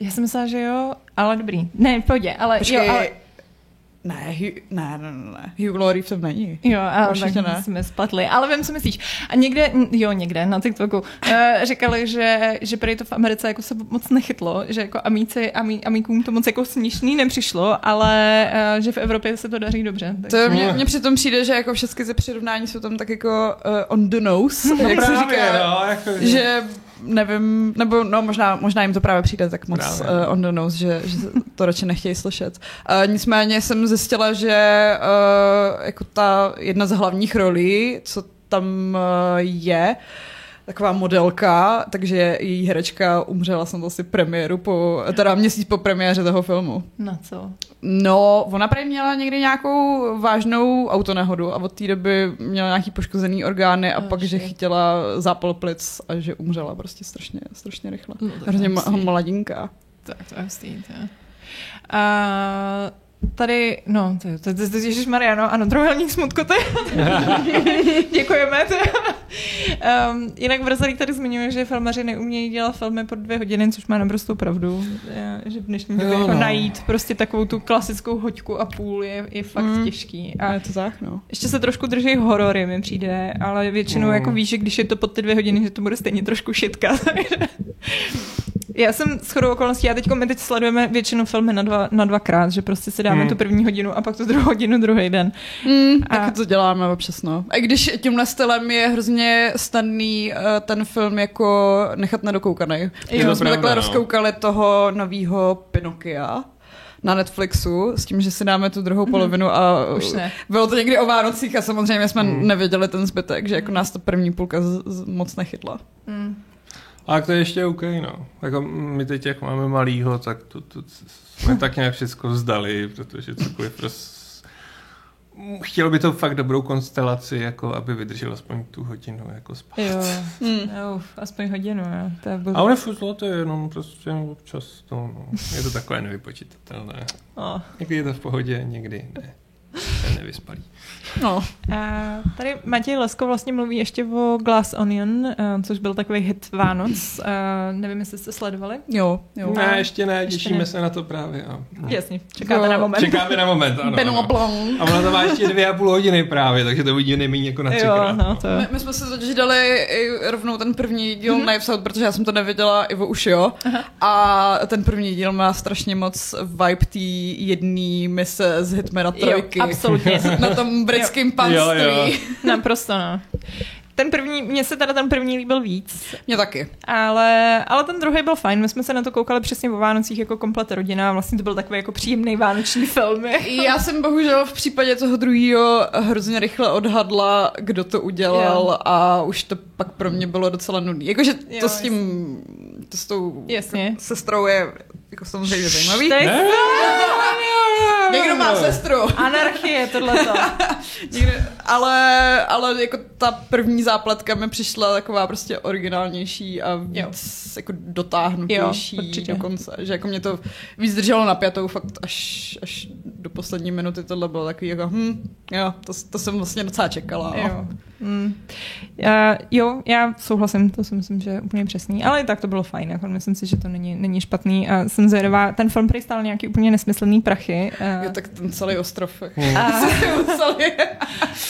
Já jsem myslela, že jo, ale dobrý. Ne, pojď, ale Počkej, jo, ale... Ne, Hugh, ne, ne, ne, Hugh Laurie v tom není. Jo, ale Určitě tak ne. jsme spletli. Ale vím, co myslíš. A někde, jo, někde na TikToku uh, říkali, že, že prý to v Americe jako se moc nechytlo, že jako amíci, amí, amíkům to moc jako směšný nepřišlo, ale uh, že v Evropě se to daří dobře. Tak. To mně, mně přitom přijde, že jako všechny ze přirovnání jsou tam tak jako uh, on the nose, no jak právě, se říká, no, jako, že nevím, nebo no možná, možná jim to právě přijde tak moc uh, on the nose, že, že to radši nechtějí slyšet. Uh, nicméně jsem zjistila, že uh, jako ta jedna z hlavních rolí, co tam uh, je, taková modelka, takže její herečka umřela jsem asi premiéru po, teda měsíc po premiéře toho filmu. Na co? No, ona prý měla někdy nějakou vážnou autonehodu a od té doby měla nějaký poškozený orgány a oh, pak, shit. že chytila zápal plic a že umřela prostě strašně, strašně rychle. No, Hrozně mladinka. Tak to je hustý, to je. Uh, tady, no, to, to, to, Ježíš Mariano, ano, trojuhelník smutku, to je. Děkujeme. To. Um, jinak Brazilík tady zmiňuje, že filmaři neumějí dělat filmy po dvě hodiny, což má naprostou pravdu, že v dnešním době jako no. najít prostě takovou tu klasickou hoďku a půl je, je fakt mm. těžký. A je to tak, no. Ještě se trošku drží horory, mi přijde, ale většinou mm. jako víš, že když je to pod ty dvě hodiny, že to bude stejně trošku šitka. Já jsem s chodou okolností, já teď, my teď sledujeme většinu filmy na, dva, na dvakrát, že prostě si dáme hmm. tu první hodinu a pak tu druhou hodinu druhý den. Hmm, a... Tak to děláme občas, no. A když tímhle stylem je hrozně snadný uh, ten film jako nechat nedokoukaný. Jo, jsme takhle no. rozkoukali toho novýho Pinokia na Netflixu s tím, že si dáme tu druhou mhm. polovinu a Už ne. bylo to někdy o Vánocích a samozřejmě jsme mm. nevěděli ten zbytek, že jako nás to první půlka z, z, moc nechytla. Mm. A to je ještě OK, no. Jako my teď, jak máme malýho, tak to, to jsme tak nějak všechno vzdali, protože cokoliv prostě Chtěl by to fakt dobrou konstelaci, jako aby vydržel aspoň tu hodinu jako spát. Jo, hmm. jo aspoň hodinu, jo. To je A on je furt to je jenom prostě občas, to, no, je to takové nevypočitatelné. Oh. Někdy je to v pohodě, někdy ne. nevyspalý. No. A tady Matěj Lesko vlastně mluví ještě o Glass Onion, eh, což byl takový hit Vánoc. A nevím, jestli jste sledovali. Jo, jo. Ne, ještě ne, Ještě těšíme ne. se na to právě. A... Jasně, čekáte Jo, na moment. Čekáme na moment, ano. Ano. Blanc. A ono to má ještě dvě a půl hodiny právě, takže to vidí nejméně jako na Jo, třikrát. no, to My, my jsme se totiž dali i rovnou ten první díl mm-hmm. Knives Out, protože já jsem to nevěděla, Ivo už jo. A ten první díl má strašně moc vibe té jedné mise z Hitmana Jo, trojky. absolutně. Na tom britském panství. Jo, jo. Naprosto, no. Ten první, mně se teda ten první líbil víc, Mě taky. ale, ale ten druhý byl fajn. My jsme se na to koukali přesně o Vánocích jako komplet rodina a vlastně to byl takový jako příjemný vánoční film. Já jsem bohužel v případě toho druhého hrozně rychle odhadla, kdo to udělal Jo. a už to pak pro mě bylo docela nudný. Jakože to Jo, s tím, to s tou Jasně. sestrou je jako samozřejmě zajímavý. Ne? Někdo má sestru. anarchie tohleto. Někde, ale, ale jako ta první zápletka mi přišla taková prostě originálnější a víc jako dotáhnutější Jo, určitě. dokonce. Že jako mě to víc drželo napjatou fakt až, až do poslední minuty tohle bylo takový jako hm, jo, to, to jsem vlastně docela čekala. Jo. Mm. Já, jo, já souhlasím, to si myslím, že je úplně přesný, ale i tak to bylo fajn, jako myslím si, že to není, není špatný a jsem zvědavá, ten film prý stál nějaký úplně nesmyslný prachy Jo, tak ten celý ostrov. Hmm. a,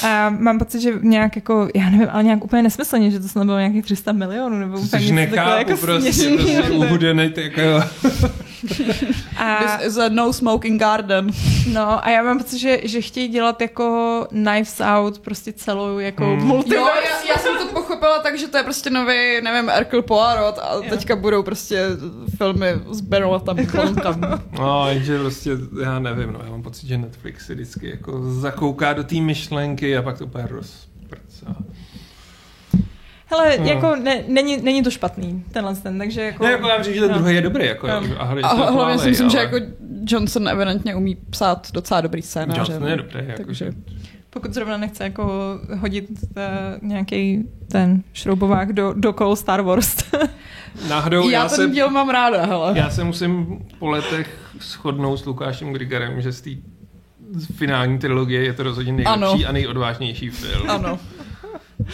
a mám pocit, že nějak jako, já nevím, ale nějak úplně nesmyslně, že to snad bylo nějakých 300 milionů, nebo úplně Což něco nechápu, takové jako prostě, směšný, prostě tak jako... a, This is a no smoking garden. no a já mám pocit, že, že chtějí dělat jako Knives Out, prostě celou jako Hmm. Jo, multiverse. já, já jsem to pochopila tak, že to je prostě nový, nevím, Hercule Poirot a teďka budou prostě filmy s Benoitem Blancem. No, jenže prostě, já nevím, no, já mám pocit, že Netflix si vždycky jako zakouká do té myšlenky a pak to úplně rozprcá. Hele, No. jako ne, není, není to špatný, tenhle ten, takže jako... Ne, jako já říct, že ten no. druhý je dobrý, jako, No. a, hry, A hlavně si myslím, že ale jako Johnson evidentně umí psát docela dobrý scénáře. Johnson je dobrý, jako, Takže Pokud zrovna nechce jako hodit nějaký ten šroubovák do, do kol Star Wars. Náhodou já, já, ten se, díl mám ráda, hele. já se musím po letech shodnout s Lukášem Grigarem, že z té finální trilogie je to rozhodně nejlepší Ano. a nejodvážnější film. Ano.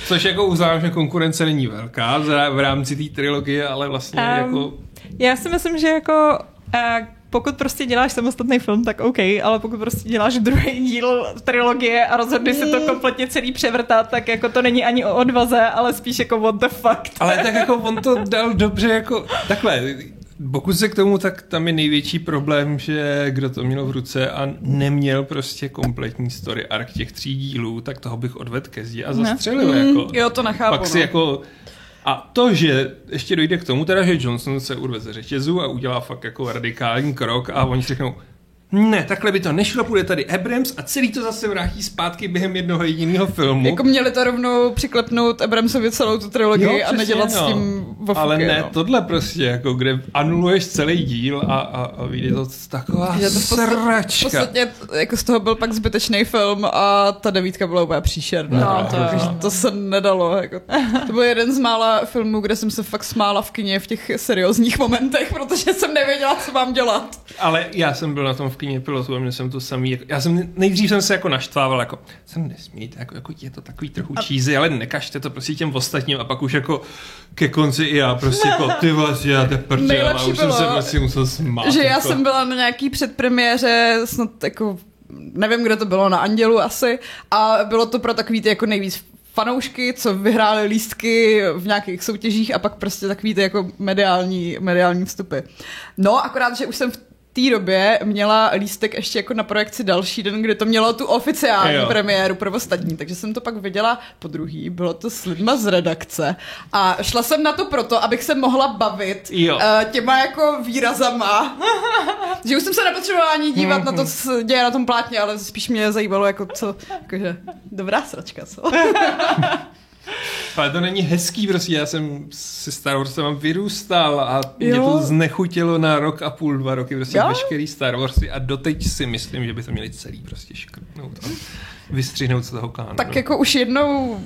Což jako uznávám, že konkurence není velká v v rámci té trilogie, ale vlastně Um, jako... Já si myslím, že jako uh, pokud prostě děláš samostatný film, tak OK, ale pokud prostě děláš druhý díl trilogie a rozhodneš se to kompletně celý převrtat, tak jako to není ani o odvaze, ale spíš jako what the fuck. Ale tak jako on to dal dobře jako takhle. Pokud se k tomu, tak tam je největší problém, že kdo to měl v ruce a neměl prostě kompletní story arc těch tří dílů, tak toho bych odvedl ke zdi a zastřelil Mm, jako. jo, to nechápu. Pak si no. jako a to, že ještě dojde k tomu, teda, že Johnson se urve ze řetězu a udělá fakt jako radikální krok a oni si řeknou, ne, takhle by to nešlo, bude tady Abrams a celý to zase vrátí zpátky během jednoho jediného filmu. Jako měli to rovnou přiklepnout Abramsovi celou tu trilogii Jo, a nedělat no. s tím vofuky, Ale ne, no. tohle prostě, jako kde anuluješ celý díl a, a, a vyjde to taková Že to v podstatě- V sračka. podstatě jako z toho byl pak zbytečný film a ta devítka byla úplně příšerná. No, to. Takže to se nedalo. Jako. To byl jeden z mála filmů, kde jsem se fakt smála v kině v těch seriózních momentech, protože jsem nevěděla, co mám dělat. Ale já jsem byl na tom v kyně pilotu a měl jsem to samý. Jako, já jsem nejdřív jsem se jako naštvával, jako jsem nesmíte, jako, jako je to takový trochu cheesy, ale nekažte to prostě těm ostatním a pak už jako ke konci i já prostě jako ty vlastně já te prdě, a už jsem se bylo, prostě musel smát. že já jako. jsem byla na nějaký předpremiéře, snad jako, nevím, kde to bylo, na Andělu asi, a bylo to pro takový ty jako nejvíc fanoušky, co vyhráli lístky v nějakých soutěžích a pak prostě takový ty jako mediální, mediální vstupy. No, akorát, že už jsem v té době měla lístek ještě jako na projekci další den, kde to mělo tu oficiální Jo. premiéru pro ostatní, takže jsem to pak viděla po druhý, bylo to s lidma z redakce a šla jsem na to proto, abych se mohla bavit Jo. eh, těma jako výrazama, že už jsem se nepotřebovala ani dívat na to, co se děje na tom plátně, ale spíš mě zajímalo jako co, jakože dobrá sračka, co? Ale to není hezký, prostě já jsem si Star Warsem vyrůstal a jo. mě to znechutilo na rok a půl, dva roky, prostě jo? veškerý Star Warsy a doteď si myslím, že by to měli celý prostě škrtnout a vystřihnout z toho kánonu. Tak jako už jednou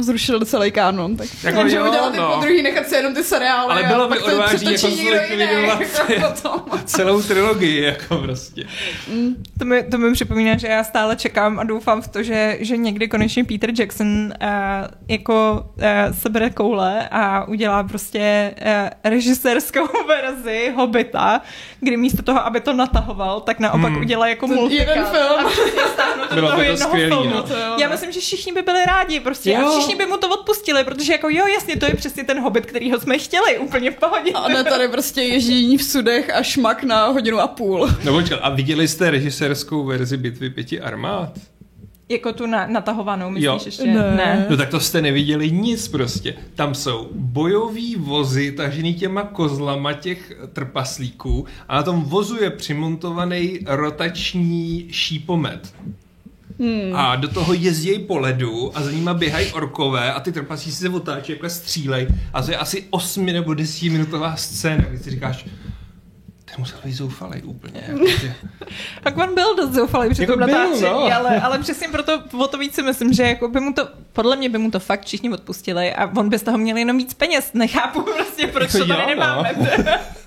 zrušil celý kánon, tak jako jo, udělat no. po druhý nechat si jenom ty seriály. Ale bylo by odvážný jako zlikvidovat jako celou trilogii, jako prostě. Mm, to, mi, to mi připomíná, že já stále čekám a doufám v to, že, že někdy konečně Peter Jackson uh, jako uh, sebere koule a udělá prostě uh, režisérskou verzi Hobita, kdy místo toho, aby to natahoval, tak naopak hmm. udělá jako multikát. Jeden film. A bylo by to skvělý, filmu. No. Já myslím, že všichni by byli rádi prostě jo. a všichni by mu to odpustili, protože jako jo, jasně, to je přesně ten Hobbit, který ho jsme chtěli, úplně v pohodě. A ne tady prostě ježdění v sudech a šmak na hodinu a půl. No počkej, a viděli jste režisérskou verzi Bitvy pěti armád? Jako tu na, natahovanou, myslíš jo. ještě? Ne. ne. No tak to jste neviděli nic prostě. Tam jsou bojový vozy tažený těma kozlama těch trpaslíků a na tom vozu je přimontovaný rotační šípomet. Hmm. A do toho jezdí po ledu a za nima běhají orkové a ty trpaslíci se otáčí, jako střílej. A to je asi 8 nebo 10 minutová scéna, kdy si říkáš, ten musel být zoufalý úplně. tak on byl dost zoufalý při jako tom natáčení, no. ale, ale přesně proto o to víc si myslím, že jako by mu to, podle mě by mu to fakt všichni odpustili a on by z toho měl jenom víc peněz. Nechápu prostě, proč to tady jo, no. nemáme. No.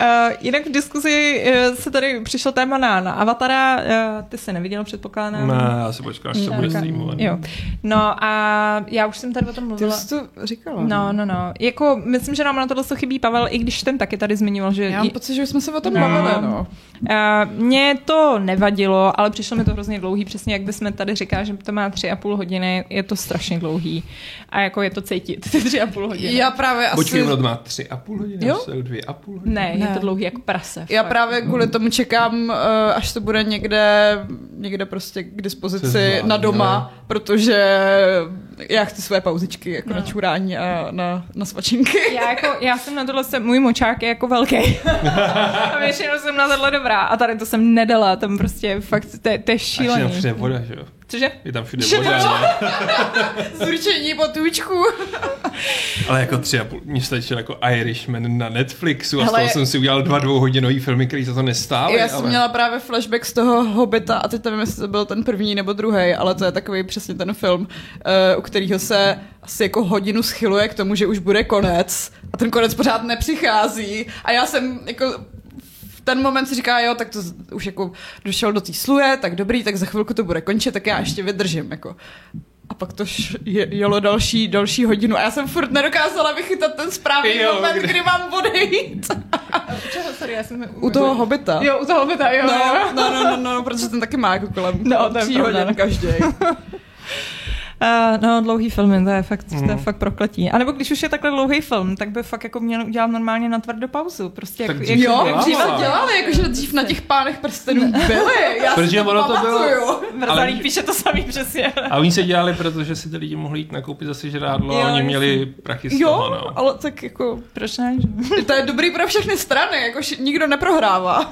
Uh, jinak v diskuzi uh, se tady přišlo téma na, na Avatara, uh, ty jsi neviděl, předpokládám. Ne, já si počkám, až to bude streamovat. Jo. No a já už jsem tady o tom mluvila. Ty jsi to říkala. No, no, no. Jako, myslím, že nám na tohle chybí Pavel, i když ten taky tady zmiňoval, že... Já mám pocit, že už jsme se o tom no. bavili, no. Uh, mně to nevadilo, ale přišlo mi to hrozně dlouhý, přesně jak bychom tady říkali, že to má tři a půl hodiny, je to strašně dlouhý. A jako je to cítit, ty tři a půl hodiny. Já právě asi... Počkej, má tři a půl hodiny, jo? dvě a půl hodiny. Ne, ne, je to dlouhý jako prase. Já fakt. právě kvůli tomu čekám, eh, až to bude někde, někde prostě k dispozici na doma, protože já chci své pauzičky jako no. na čurání a na, na svačinky. Já, jako, já jsem na tohle, můj močák je jako velký. a většinou jsem na tohle dobrá. A tady to jsem nedala, tam prostě fakt, to, to je šílený. A voda, že jo? Cože? Je tam všude voda. Zručení potůčku. Ale jako tři a půl, mě stačil jako Irishman na Netflixu a Hele, z toho jsem si udělal dva dvouhodinový filmy, který za to nestály. Já jsem ale... měla právě flashback z toho Hobita a teď nevím, jestli to byl ten první nebo druhý, ale to je takový přesně ten film, uh, u kterého se asi jako hodinu schyluje k tomu, že už bude konec a ten konec pořád nepřichází a já jsem jako ten moment si říká, jo, tak to už jako došel do té sluje, tak dobrý, tak za chvilku to bude končit, tak já ještě vydržím, jako. A pak to je, jelo další, další hodinu a já jsem furt nedokázala vychytat ten správný jo, moment, kdy... kdy mám odejít. Čeho, sorry, já jsem... U toho hobita. Jo, u toho hobita, jo. No, no, no, no, no, protože ten taky má jako kolem no, tří hodin každý. Uh, no, dlouhý film, to je fakt, mm. to je mhm. fakt prokletí. A nebo když už je takhle dlouhý film, tak by fakt jako měl udělat normálně na tvrdo pauzu. Prostě tak jak, dřív jo, dělala. dřív dělali, jakože dřív na těch pánech prstenů byli. Já protože ono to bylo... Ale píše to samý přesně. A oni se dělali, protože si ty lidi mohli jít nakoupit zase žrádlo a oni měli prachy z toho, Jo, no. ale tak jako... Proč ne? to je dobrý pro všechny strany, jako nikdo neprohrává.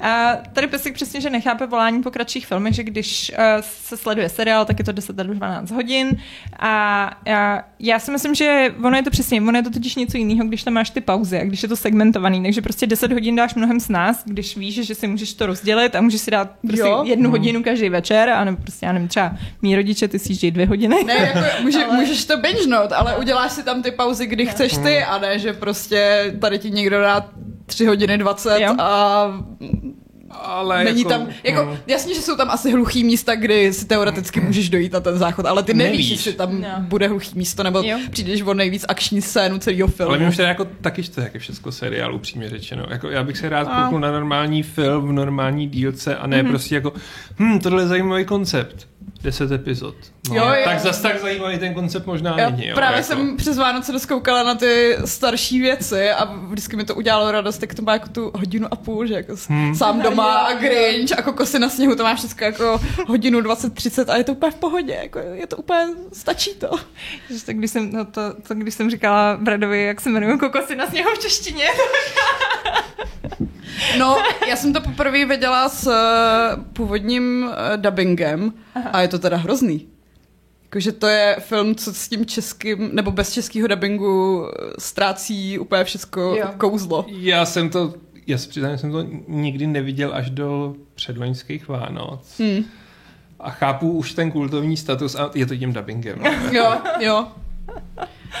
A tady Pesek přesně, že nechápe volání po kratších filmech, že když uh, se sleduje seriál, tak je to 10 až 12 hodin. A já, já si myslím, že ono je to přesně, ono je to totiž něco jiného, když tam máš ty pauzy a když je to segmentovaný. Takže prostě 10 hodin dáš mnohem s nás, když víš, že si můžeš to rozdělit a můžeš si dát prostě jo. jednu hmm. hodinu každý večer, a nebo prostě, já nevím, třeba mý rodiče, ty si jíždějí dvě hodiny. Ne, jako může, ale... můžeš to bingenout, ale uděláš si tam ty pauzy, kdy no. chceš ty, a ne, že prostě tady ti někdo dá 3 hodiny 20 jo. a ale Není jako, tam, jako, no. jasně, že jsou tam asi hluchý místa, kdy si teoreticky můžeš dojít na ten záchod, ale ty nevíš, nevíš jestli tam no. bude hluchý místo, nebo jo. přijdeš o nejvíc akční scénu celého filmu. Ale mě už to jako taky čte, jak je všechno seriál, upřímně řečeno. Jako, já bych se rád kouknul na normální film v normální dílce a ne mm-hmm. prostě jako, hm, tohle je zajímavý koncept. 10 epizod. No, jo. Tak zase tak zajímavý ten koncept možná Já není. Jo, právě jako. jsem přes Vánoce doskoukala na ty starší věci a vždycky mi to udělalo radost, tak to má jako tu hodinu a půl, že jako hmm. sám doma a Grinch a kokosy na sněhu, to má všechno jako hodinu 20-30 a je to úplně v pohodě, jako je to úplně, stačí to. Tak když jsem, no to, to, když jsem říkala Bradovi, jak se jmenují kokosy na sněhu v češtině, No, já jsem to poprvé viděla s uh, původním uh, dubbingem Aha. a je to teda hrozný. Jakože to je film, co s tím českým, nebo bez českého dubbingu ztrácí úplně všechno jo. kouzlo. Já jsem to, já se přiznám, jsem to nikdy neviděl až do předloňských Vánoc. Hmm. A chápu už ten kultovní status a je to tím dubbingem. jo, jo.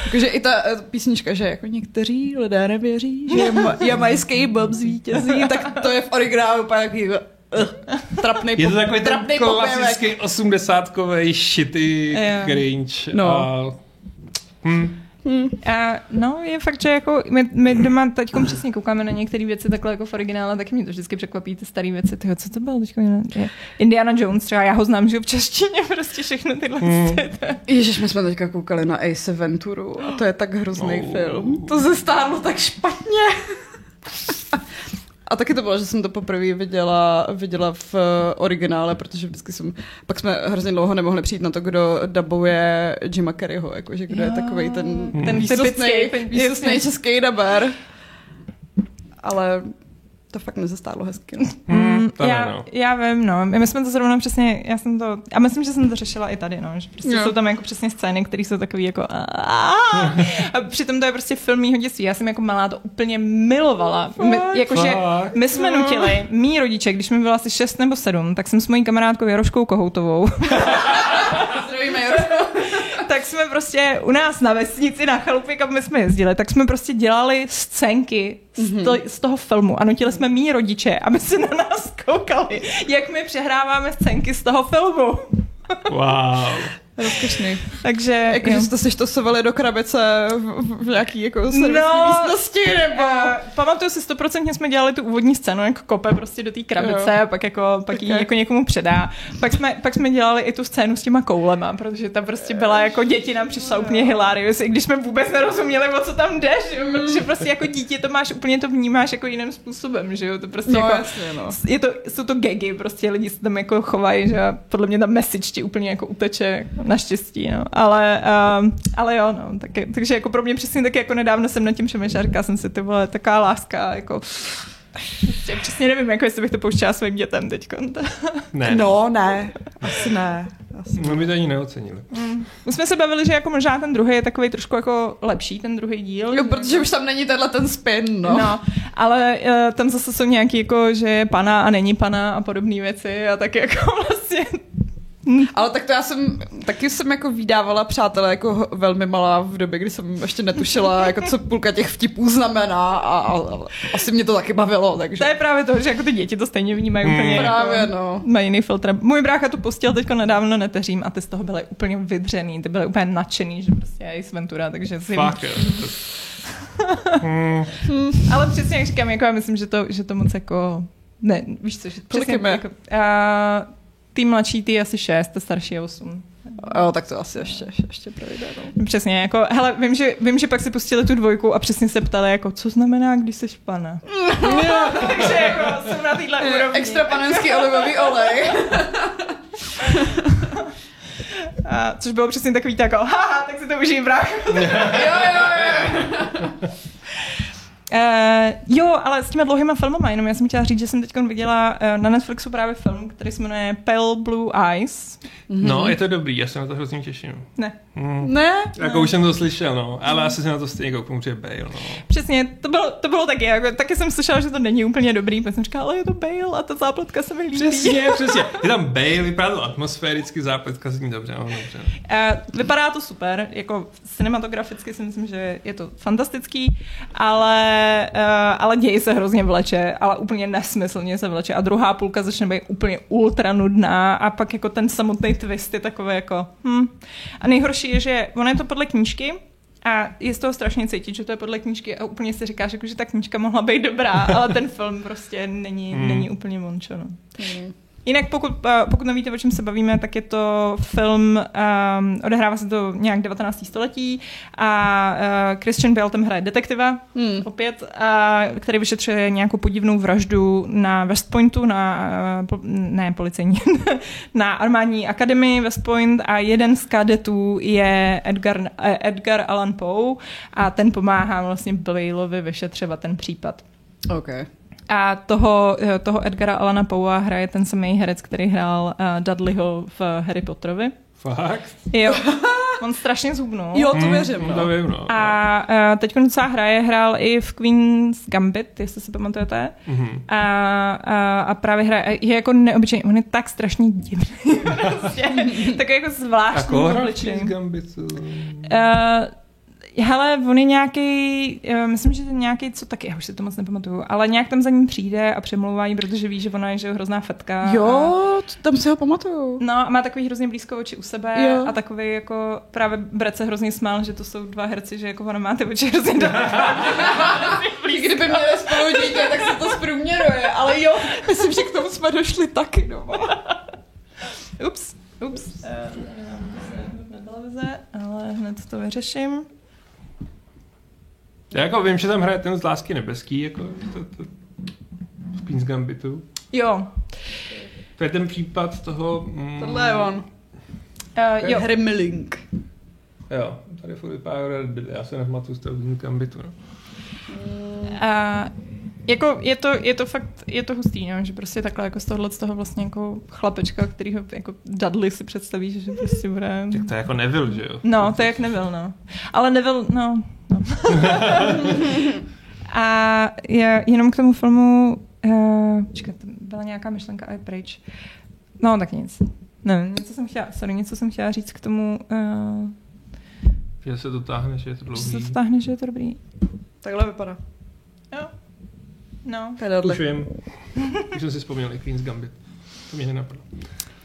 Jakože i ta eh, písnička, že jako někteří lidé nevěří, že jamajský bob zvítězí, tak to je v originálu úplně takový uh, trapný Je to takový ten klasický osmdesátkový shitty cringe. No. A, hm. Hmm. A no, je fakt, že jako my, my doma teď přesně koukáme na některé věci takhle jako v originále, tak mě to vždycky překvapí ty staré věci. Tyho, co to bylo teď? Indiana Jones třeba, já ho znám, že v češtině prostě všechno tyhle hmm. Ježiš, my jsme teďka koukali na Ace Venturu a to je tak hrozný oh. film. To se stálo tak špatně. A taky to bylo, že jsem to poprvé viděla, viděla v uh, originále, protože vždycky jsem, pak jsme hrozně dlouho nemohli přijít na to, kdo dabuje Jima Carreyho, jakože kdo jo. je takový ten, ten výsostný český daber. Ale to fakt nezastálo hezky. Mm, já, no. já vím, no. My jsme to zrovna přesně, já jsem to, a myslím, že jsem to řešila i tady, no. Že prostě jo. jsou tam jako přesně scény, které jsou takové jako a přitom to je prostě film mýho dětství. Já jsem jako malá to úplně milovala. My, jakože my jsme nutili, mý rodiče, když mi bylo asi 6 nebo 7, tak jsem s mojí kamarádkou Jaroškou Kohoutovou. Zdravíme Jarošku tak jsme prostě u nás na vesnici, na chalupě, kam my jsme jezdili, tak jsme prostě dělali scénky z, to, mhm. z toho filmu a nutili jsme mý rodiče, aby se na nás koukali, jak my přehráváme scénky z toho filmu. Wow. Rozkošný. Takže... Jako, že jste si štosovali do krabice v, v nějaký jako no, místnosti, nebo... Uh, pamatuju si, stoprocentně jsme dělali tu úvodní scénu, jako kope prostě do té krabice jo. a pak jako, pak ji jako někomu předá. Pak jsme, pak jsme dělali i tu scénu s těma koulema, protože ta prostě byla jako děti nám přišla úplně hilarious, i když jsme vůbec nerozuměli, o co tam jde, že? protože prostě jako dítě to máš, úplně to vnímáš jako jiným způsobem, že jo, to prostě no, jako, jasně, no. je to, jsou to gagy, prostě lidi se tam jako chovají, že podle mě ta message ti úplně jako uteče Naštěstí, no. Ale, uh, ale jo, no. Tak, takže jako pro mě přesně taky jako nedávno jsem nad tím přemýšlela, říkala jsem si, ty vole, taková láska, jako Prostě přesně nevím, jako jestli bych to pouštěla svým dětem teď. Ne. No, ne. Asi ne. Asi no, my to ani neocenili. Mm. My jsme se bavili, že jako možná ten druhý je takový trošku jako lepší, ten druhý díl. Jo, protože už tam není tenhle ten spin, no. no ale uh, tam zase jsou nějaký jako, že je pana a není pana a podobné věci a tak jako vlastně Ale tak to já jsem, taky jsem jako vydávala přátelé jako velmi malá v době, kdy jsem ještě netušila, jako co půlka těch vtipů znamená a, a, a asi mě to taky bavilo, takže. To je právě to, že jako ty děti to stejně vnímají hmm. úplně Právě, jako, no. Má jiný filtr. Můj brácha to pustil teďko nedávno neteřím a ty z toho byly úplně vydřený, ty byly úplně nadšený, že prostě je Ventura, takže si... Fakt, hmm. Ale přesně jak říkám, jako já myslím, že to, že to moc jako ne, víš co, že přesně, jako, uh, ty mladší, ty asi 6, ty starší je 8. Jo, tak to asi ještě, ještě projde. No. Přesně, jako, hele, vím že, vím, že pak si pustili tu dvojku a přesně se ptali, jako, co znamená, když jsi pana. Takže jako, jsem na téhle úrovni. Extra panenský olivový olej. a, což bylo přesně takový tak, jako, haha, tak si to užijím, brách. jo, jo, jo. Uh, jo, ale s těma dlouhýma filmama, jenom já jsem chtěla říct, že jsem teď viděla uh, na Netflixu právě film, který se jmenuje Pale Blue Eyes. Mm-hmm. No, je to dobrý, já se na to hrozně těším. Ne. Mm. Ne? Jako ne. už jsem to slyšel, no, ale asi se na to stejně kouknu, že Bale, no. Přesně, to bylo, to bylo taky, jako, taky jsem slyšela, že to není úplně dobrý, pak jsem říkala, ale je to Bale a ta zápletka se mi líbí. Přesně, přesně. Je tam Bale, vypadá to atmosféricky, zápletka zní dobře, no, dobře. Uh, vypadá to super, jako cinematograficky si myslím, že je to fantastický, ale Uh, ale děj se hrozně vleče, ale úplně nesmyslně se vleče. A druhá půlka začne být úplně ultra nudná a pak jako ten samotný twist je takový jako hm. A nejhorší je, že ono je to podle knížky, a je z toho strašně cítit, že to je podle knížky a úplně si říkáš, jako, že ta knížka mohla být dobrá, ale ten film prostě není, mm. není úplně mončo. No. Mm. Jinak pokud, eh, pokud nevíte, o čem se bavíme, tak je to film, um, odehrává se to nějak 19. století a uh, Christian Bale tam hraje detektiva, hmm. opět, uh, který vyšetřuje nějakou podivnou vraždu na West Pointu, na, uh, ne policejní, na armádní akademii West Point a jeden z kadetů je Edgar, uh, Edgar Allan Poe a ten pomáhá vlastně Baleovi vyšetřovat ten případ. Okay. A toho, toho Edgara Alana Poua hraje ten samý herec, který hrál uh, Dudleyho v Harry Potterovi. Fakt? Jo. On strašně zhubnul. Jo, to věřím. Hmm, No. to vím, no. A uh, teď docela hraje, hrál i v Queen's Gambit, jestli si pamatujete. Mhm. A, a, a právě hraje, je jako neobyčejný, on je tak strašně divný. prostě, tak jako A zvláštní koho hrál. Queen's Gambitu? Uh, hele, on je nějaký, uh, myslím, že to je nějaký, co taky, já už si to moc nepamatuju, ale nějak tam za ním přijde a přemlouvá jí, protože ví, že ona je že hrozná fetka. A, Jo, t- tam si ho pamatuju. No a má takový hrozně blízko oči u sebe Jo. a takový jako právě Brett se hrozně smál, že to jsou dva herci, že jako ona má ty oči hrozně Kdyby měli spolu dítě, tak se to zprůměruje, ale jo, myslím, že k tomu jsme došli taky, no. Ups, ups. Uh, na televize, ale hned to vyřeším. Já jako vím, že tam hraje ten z Lásky nebeský, jako to, to, v Queen's Gambitu. Jo, To je ten případ toho... Mm, Tohle je on. uh, jo. Harry Milling. Jo, tady furt vypadá, já se nepamatuju z toho Queen's Gambitu, no. A jako je to, je to fakt, je to hustý, no, že prostě takhle jako z tohohle z toho vlastně jako chlapečka, kterýho jako Dudley si představí, že prostě bude... Tak to je jako Neville, že jo? No, to je jak Neville, no. Ale Neville, no, no. A je, jenom k tomu filmu, uh, počkej, to byla nějaká myšlenka a je pryč. No, tak nic. Ne, něco jsem chtěla, sorry, něco jsem chtěla říct k tomu, uh, Že se to táhne, že je to že se dlouhý. to táhne, že je to dobrý. Takhle vypadá. Jo. No, Tadyhle. Už vím. Už jsem si vzpomněl i Queen's Gambit. To mě nenapadlo.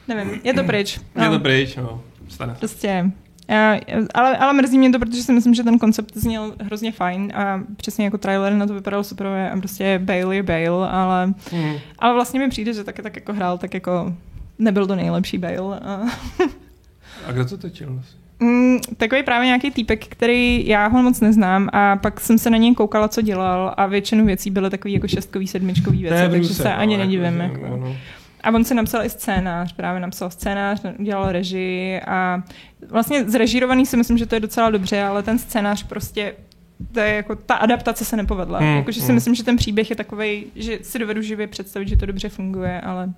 nevím, je to pryč. Je No. to pryč, no. Stane se. Prostě. Já, ale, ale mrzí mě to, protože si myslím, že ten koncept zněl hrozně fajn a přesně jako trailer na to vypadal super a prostě Bale je Bale, ale, Mm. ale vlastně mi přijde, že taky tak jako hrál, tak jako nebyl to nejlepší Bale. A, A kdo to točil vlastně? mm, takový právě nějaký týpek, který já ho moc neznám a pak jsem se na něj koukala, co dělal a většinu věcí byly takový jako šestkový, sedmičkový věci, takže se ani no, nedivím. Jako, Jako. no, no. A on si napsal i scénář, právě napsal scénář, udělal režii a vlastně zrežírovaný si myslím, že to je docela dobře, ale ten scénář prostě to je jako, ta adaptace se nepovedla. Hmm, Jakože si hmm. myslím, že ten příběh je takový, že si dovedu živě představit, že to dobře funguje, ale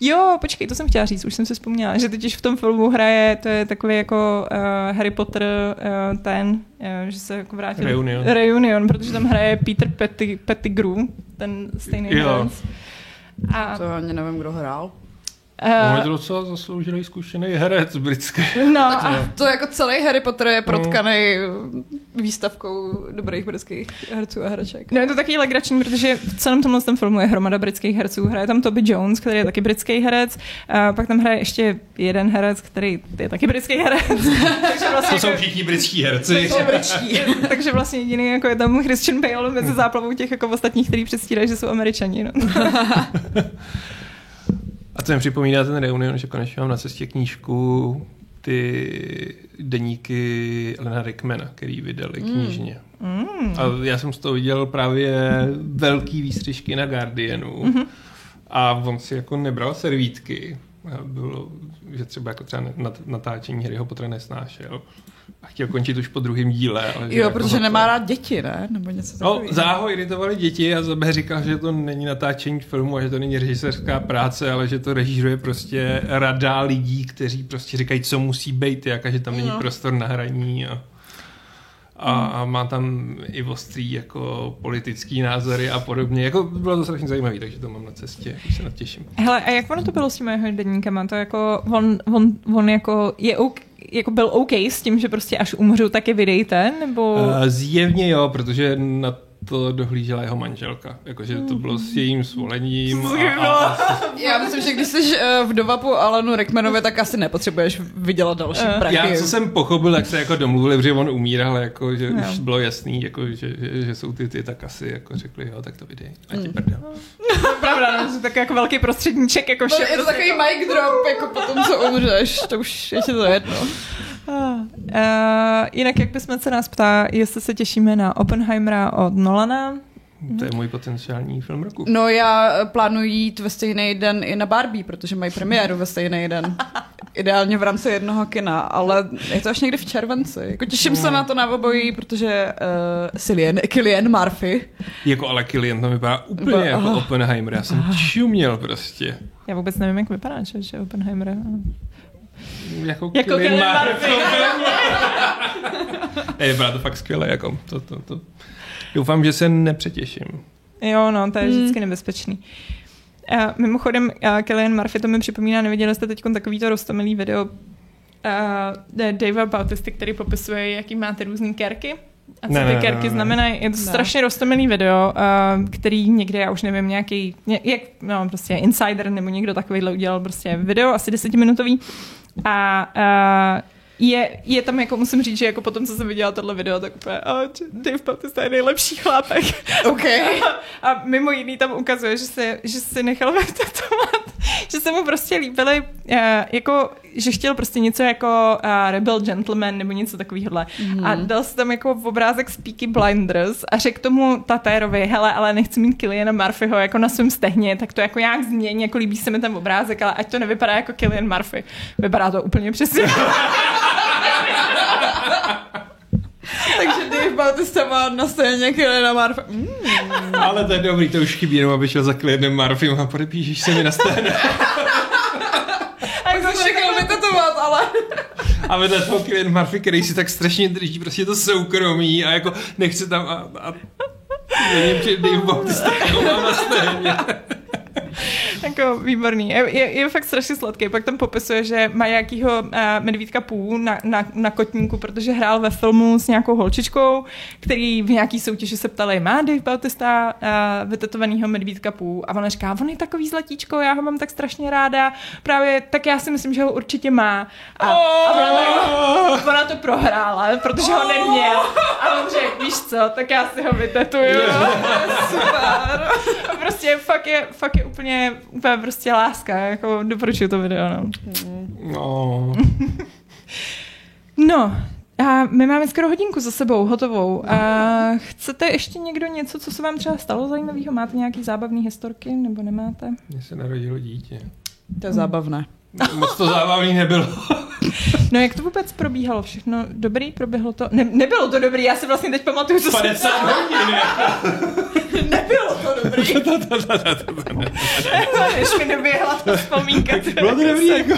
jo, počkej, to jsem chtěla říct, už jsem si vzpomněla, že totiž v tom filmu hraje, to je takový jako uh, Harry Potter uh, ten, uh, že se jako vrátil. Reunion. Reunion, protože tam hraje Peter Pettigrew, ten stejný Jo. herec. A, To ani nevím, kdo hrál. On je uh, to docela zasloužený zkušený herec britský. no, a, To jako celý Harry Potter je protkaný výstavkou dobrých britských herců a hereček. No je to taky legrační, protože v celém tomhle tom filmu je hromada britských herců. Hraje tam Toby Jones, který je taky britský herec, a pak tam hraje ještě jeden herec, který je taky britský herec. takže, vlastně To jsou jako, všichni britští herci. Jsou britští. takže vlastně jediný jako je tam Christian Bale mezi záplavou těch jako ostatních, který předstírají, že jsou američani. No. A to mi připomíná ten reunion, že konečně mám na cestě knížku ty deníky Elena Rickmana, který vydali knižně. Mm. A já jsem z toho viděl právě velký výstřižky na Guardianu. Mm-hmm. A on si jako nebral servítky. Bylo, že třeba jako třeba nat- natáčení Harryho Pottera nesnášel. A chtěl končit už po druhém díle. Ale že Jo, jako protože to- nemá rád děti, ne? Nebo něco No, takového. záho iritovali děti a Zabe říkal, že to není natáčení filmu a že to není režisérská práce, ale že to režíruje prostě rada lidí, kteří prostě říkají, co musí být, jak a že tam není No. prostor na hraní a, a, a má tam i ostrý jako politický názory a podobně. Jako bylo to strašně zajímavé, takže to mám na cestě, už se na to těším. Hele, a jak ono to bylo s těmi jeho deníkama? To jako, on, on, on jako je OK, jako byl OK s tím, že prostě až umřu, tak je vydejte, nebo... Uh, zjevně jo, protože na to dohlížela jeho manželka. Jakože to bylo s jejím svolením. A, a, a Já myslím, že když jsi uh, vdova po Alanu Rickmanovi, tak asi nepotřebuješ vydělat další Eh. prachy. Já, co jsem pochopil, jak se jako domluvili, protože on umíral, jako, že Jo. už bylo jasný, jako, že, že, že, jsou ty ty, tak asi jako řekli, jo, tak to vydej. A ti Mm. prdel. Pravda, no, že tak jako velký prostředníček, jako To vše. je to takový jako- mic drop, jako potom, co umřeš, to už je to jedno. Uh, jinak, jak bychom se nás ptá, jestli se těšíme na Oppenheimera od Nolana. To je můj potenciální film roku. No já eh, plánuji jít ve stejný den i na Barbie, protože mají premiéru ve stejný den. Ideálně v rámci jednoho kina, ale je to až někdy v červenci. Jako těším se na to na obojí, protože uh, Cillian, Killian Murphy. Jako ale Killian to vypadá úplně Ba- jako aha. Oppenheimer. Já jsem čuměl prostě. Já vůbec nevím, jak vypadá, že, že Oppenheimer. Jako, Jako Cillian Murphy. Je, byla to fakt skvělé, jako to, to, to. Doufám, že se nepřetěším. Jo, no, to je vždycky nebezpečný. Uh, mimochodem, uh, Killian Murphy, to mi připomíná, neviděli jste teď takovýto rostomilý video uh, Davea Bautisty, který popisuje, jaký máte různý kerky. A co Ne, ty ne, kerky ne. znamenají. Je to Ne. strašně rostomilý video, uh, který někde, já už nevím, nějaký, ně, jak, no, prostě Insider nebo někdo takovýhle udělal prostě video, asi desetiminutový. A uh, je, je tam, jako musím říct, že jako potom, co jsem viděla tohle video, tak úplně, oh, Dave Bautista je nejlepší chlápek. OK. A mimo jiný tam ukazuje, že se, že se nechal vytetovat, že se mu prostě líbily, uh, jako, že chtěl prostě něco jako uh, Rebel Gentleman nebo něco takového. Mm. A dal se tam jako v obrázek z Peaky Blinders a řekl tomu Tatérovi, hele, ale nechci mít Killiana Murphyho jako na svém stehně, tak to jako nějak změní, jako líbí se mi ten obrázek, ale ať to nevypadá jako Killian Murphy. Vypadá to úplně přesně. Takže Dave Bautista má na scéně Kyliana Murphy. Mm. Ale to je dobrý, to už chybí, jenom aby šel za Kliedem Murphy a podepíšeš se mi na scéně. A Tak jsem nechal vytetovat, ale... A vedle toho Kylian Murphy, který si tak strašně drží prostě to soukromí a jako nechce tam a, a Nevím, že Dave Bautista jako mám na scéně. Jako výborný. Je, je, je fakt strašně sladký. Pak tam popisuje, že má nějakýho uh, medvídka pů na, na, na kotníku, protože hrál ve filmu s nějakou holčičkou, který v nějaký soutěži se ptali, má Dave Bautista uh, vytetovanýho medvídka pů? A ona říká, on je takový zlatíčko, já ho mám tak strašně ráda. Právě tak já si myslím, že ho určitě má. A, a ona, to, ona to prohrála, protože ho neměl. A on řekl, víš co, tak já si ho vytetuju. Super. A prostě fakt je, fakt je úplně, úplně prostě láska, jako doporučuju to video, no. No, No, a my máme skoro hodinku za sebou, hotovou. A chcete ještě někdo něco, co se vám třeba stalo zajímavého? Máte nějaký zábavný historky, nebo nemáte? mně se narodilo dítě. To je zábavné. Moc to zábavný nebylo. No jak to vůbec probíhalo? Všechno dobrý? Proběhlo to? Ne, nebylo to dobrý, já si vlastně teď pamatuju, co jsem 50 hodin. Nebylo to dobrý. Než mi doběhla ta vzpomínka. Bylo to dobrý, jako.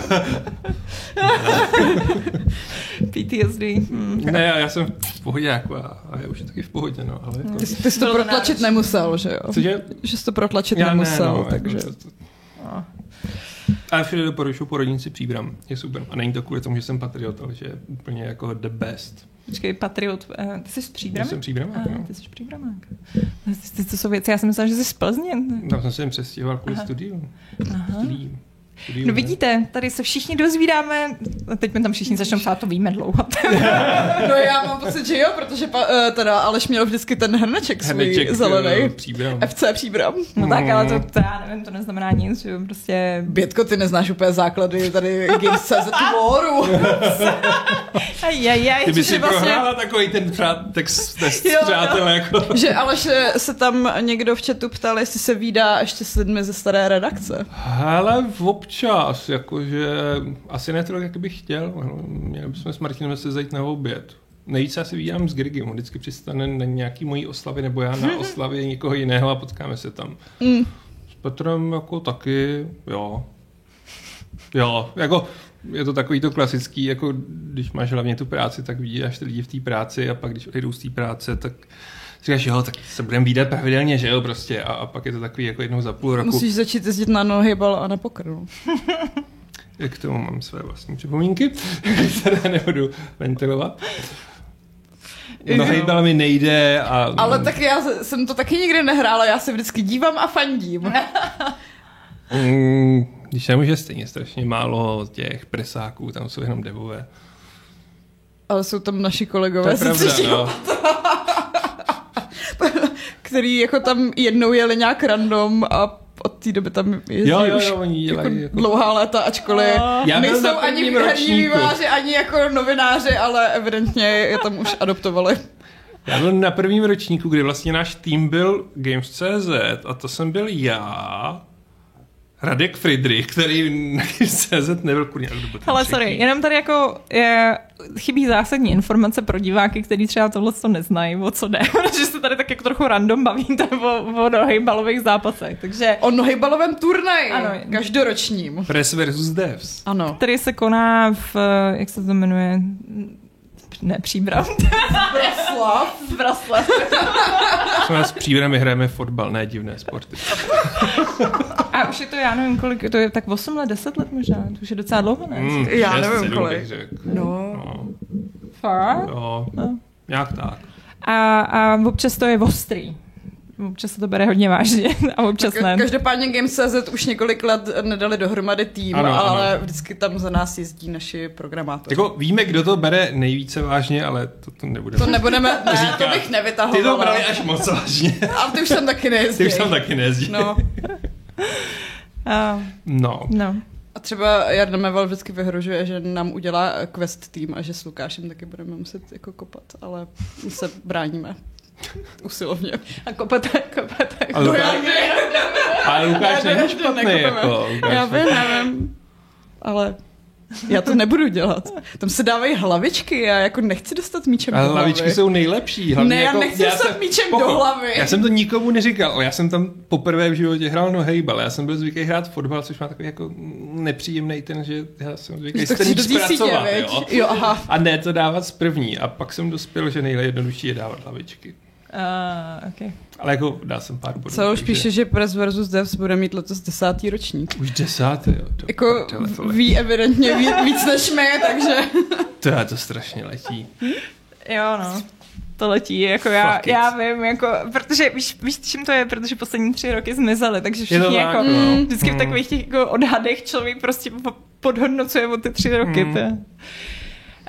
PTSD. Hm. Ne, já já jsem v pohodě, jako, a a já už je taky v pohodě, no, ale jako... Ty, jsi- ty jsi to to protlačit nemusel, že jo? Cože? Že jsi to protlačit Já ne, nemusel, no, takže... Jako, to, to. Ale všude doporučuji porodnici příbram. Je super. A není to kvůli tomu, že jsem patriot, ale že je úplně jako the best. Počkej, Patriot, eh, ty jsi z Já Příbramy? jsem příbramák, no. ty jsi Příbramák. Ty, ty, to jsou věci, já jsem myslela, že jsi z Plzně. Tam jsem se jim přestěhoval kvůli Aha. studiu. Aha. Studiu, No vidíte, tady se všichni dozvídáme, a teď mi tam všichni začnou psát, to víme dlouho. No já mám pocit, že jo, protože pa, uh, teda Aleš měl vždycky ten hrneček svůj Hrneček, eh, zelený. Příbram. FC Příbram. No tak, ale to, to, já nevím, to neznamená nic, že jo, prostě... Bětko, ty neznáš úplně základy tady Games.cz. Ajajaj, Ty by si je vlastně... prohrála takový ten přát, text, test Jo, přátel, jako. že Aleš se tam někdo v chatu ptal, jestli se vídá ještě s lidmi ze staré redakce. Hele, občas, jakože asi ne tolik, jak bych chtěl. ale Měli bychom s Martinem se zajít na oběd. Nejvíc já si vídám s Grigim, on vždycky přistane na nějaký mojí oslavě, nebo já na oslavě někoho jiného a potkáme se tam. Mm. S Petrem jako taky, jo. Jo, jako je to takový to klasický, jako když máš hlavně tu práci, tak vidíš ty lidi v té práci a pak když odejdou z té práce, tak říkáš, jo, tak se budeme výdat pravidelně, že jo, prostě. A, a pak je to takový jako jednou za půl roku. Musíš začít jezdit na nohybal a na poker. no. K tomu mám své vlastní připomínky, které nebudu ventilovat. No hejbal mi nejde a... Ale tak já jsem to taky nikdy nehrála, já se vždycky dívám a fandím. Mm, když nemůže stejně strašně málo těch presáků, tam jsou jenom devové. Ale jsou tam naši To kolegové, je pravda, no. který jako tam jednou jeli nějak random a od té doby tam jezdí Jo, jo, už jo, oni jako dělají jako... dlouhá léta, ačkoliv Já na nejsou ani herní vývojáři, ani jako novináři, ale evidentně je tam už adoptovali. Já byl na prvním ročníku, kdy vlastně náš tým byl Games.cz a to jsem byl já, Radek Friedrich, který CZ nebyl kurně. Ale sorry, jenom tady jako je, chybí zásadní informace pro diváky, kteří třeba tohle to neznají, o co jde, protože se tady tak jako trochu random bavíte o, o nohejbalových zápasech, takže... O nohejbalovém turnaji, ano, každoročním. Press versus Devs. Ano. Který se koná v, jak se to jmenuje, ne, Příbram. Braslav. Braslav. s Příbrami hrajeme fotbal, ne divné sporty. A už je to, já nevím, kolik, to je tak 8 let, 10 let možná, to už je docela dlouho, ne? Mm, já nevím, kolik. No. no. Fakt? No, no. nějak tak. A, a občas to je ostrý. Občas se to bere hodně vážně a občas ne. Každopádně Games.cz už několik let nedali dohromady tým, ano, ale ano. vždycky tam za nás jezdí naši programátoři. Jako víme, kdo to bere nejvíce vážně, ale to, to nebudeme To nebudeme, ne, říkat. to bych nevytahovala. Ty to brali až moc vážně. A ty už tam taky nejezdí. Ty už tam taky nejezdí. No. Uh, no. no. A třeba Jarda Meval vždycky vyhrožuje, že nám udělá quest tým a že s Lukášem taky budeme muset jako kopat, ale my se bráníme. Usilovně. A kopete, kopete. Ale Lukáš, ale Lukáš není špatný. Jako, Já vím, nevím. Ale já to nebudu dělat. Tam se dávají hlavičky, já jako nechci dostat míčem Ale do hlavy. hlavičky jsou nejlepší. Hlavně ne, jako, já nechci já dostat jsem, míčem pochop, do hlavy. Já jsem to nikomu neříkal, já jsem tam poprvé v životě hrál no hejbal. Já jsem byl zvyklý hrát fotbal, což má takový jako nepříjemný ten, že já jsem zvyklý s ten pracovat, jo? jo aha. A ne to dávat z první. A pak jsem dospěl, že nejjednodušší je dávat hlavičky. Uh, okay. Ale jako dá jsem pár bodů. Co už píše, že Press versus Devs bude mít letos desátý ročník. Už desátý, jo. To jako ví evidentně ví, víc než my, takže... to je to strašně letí. Jo, no. To letí, jako já, já vím, jako, protože víš, víš, čím to je, protože poslední tři roky zmizely, takže všichni jako, mm. vždycky v takových těch jako odhadech člověk prostě podhodnocuje o ty tři roky. Mm. To je.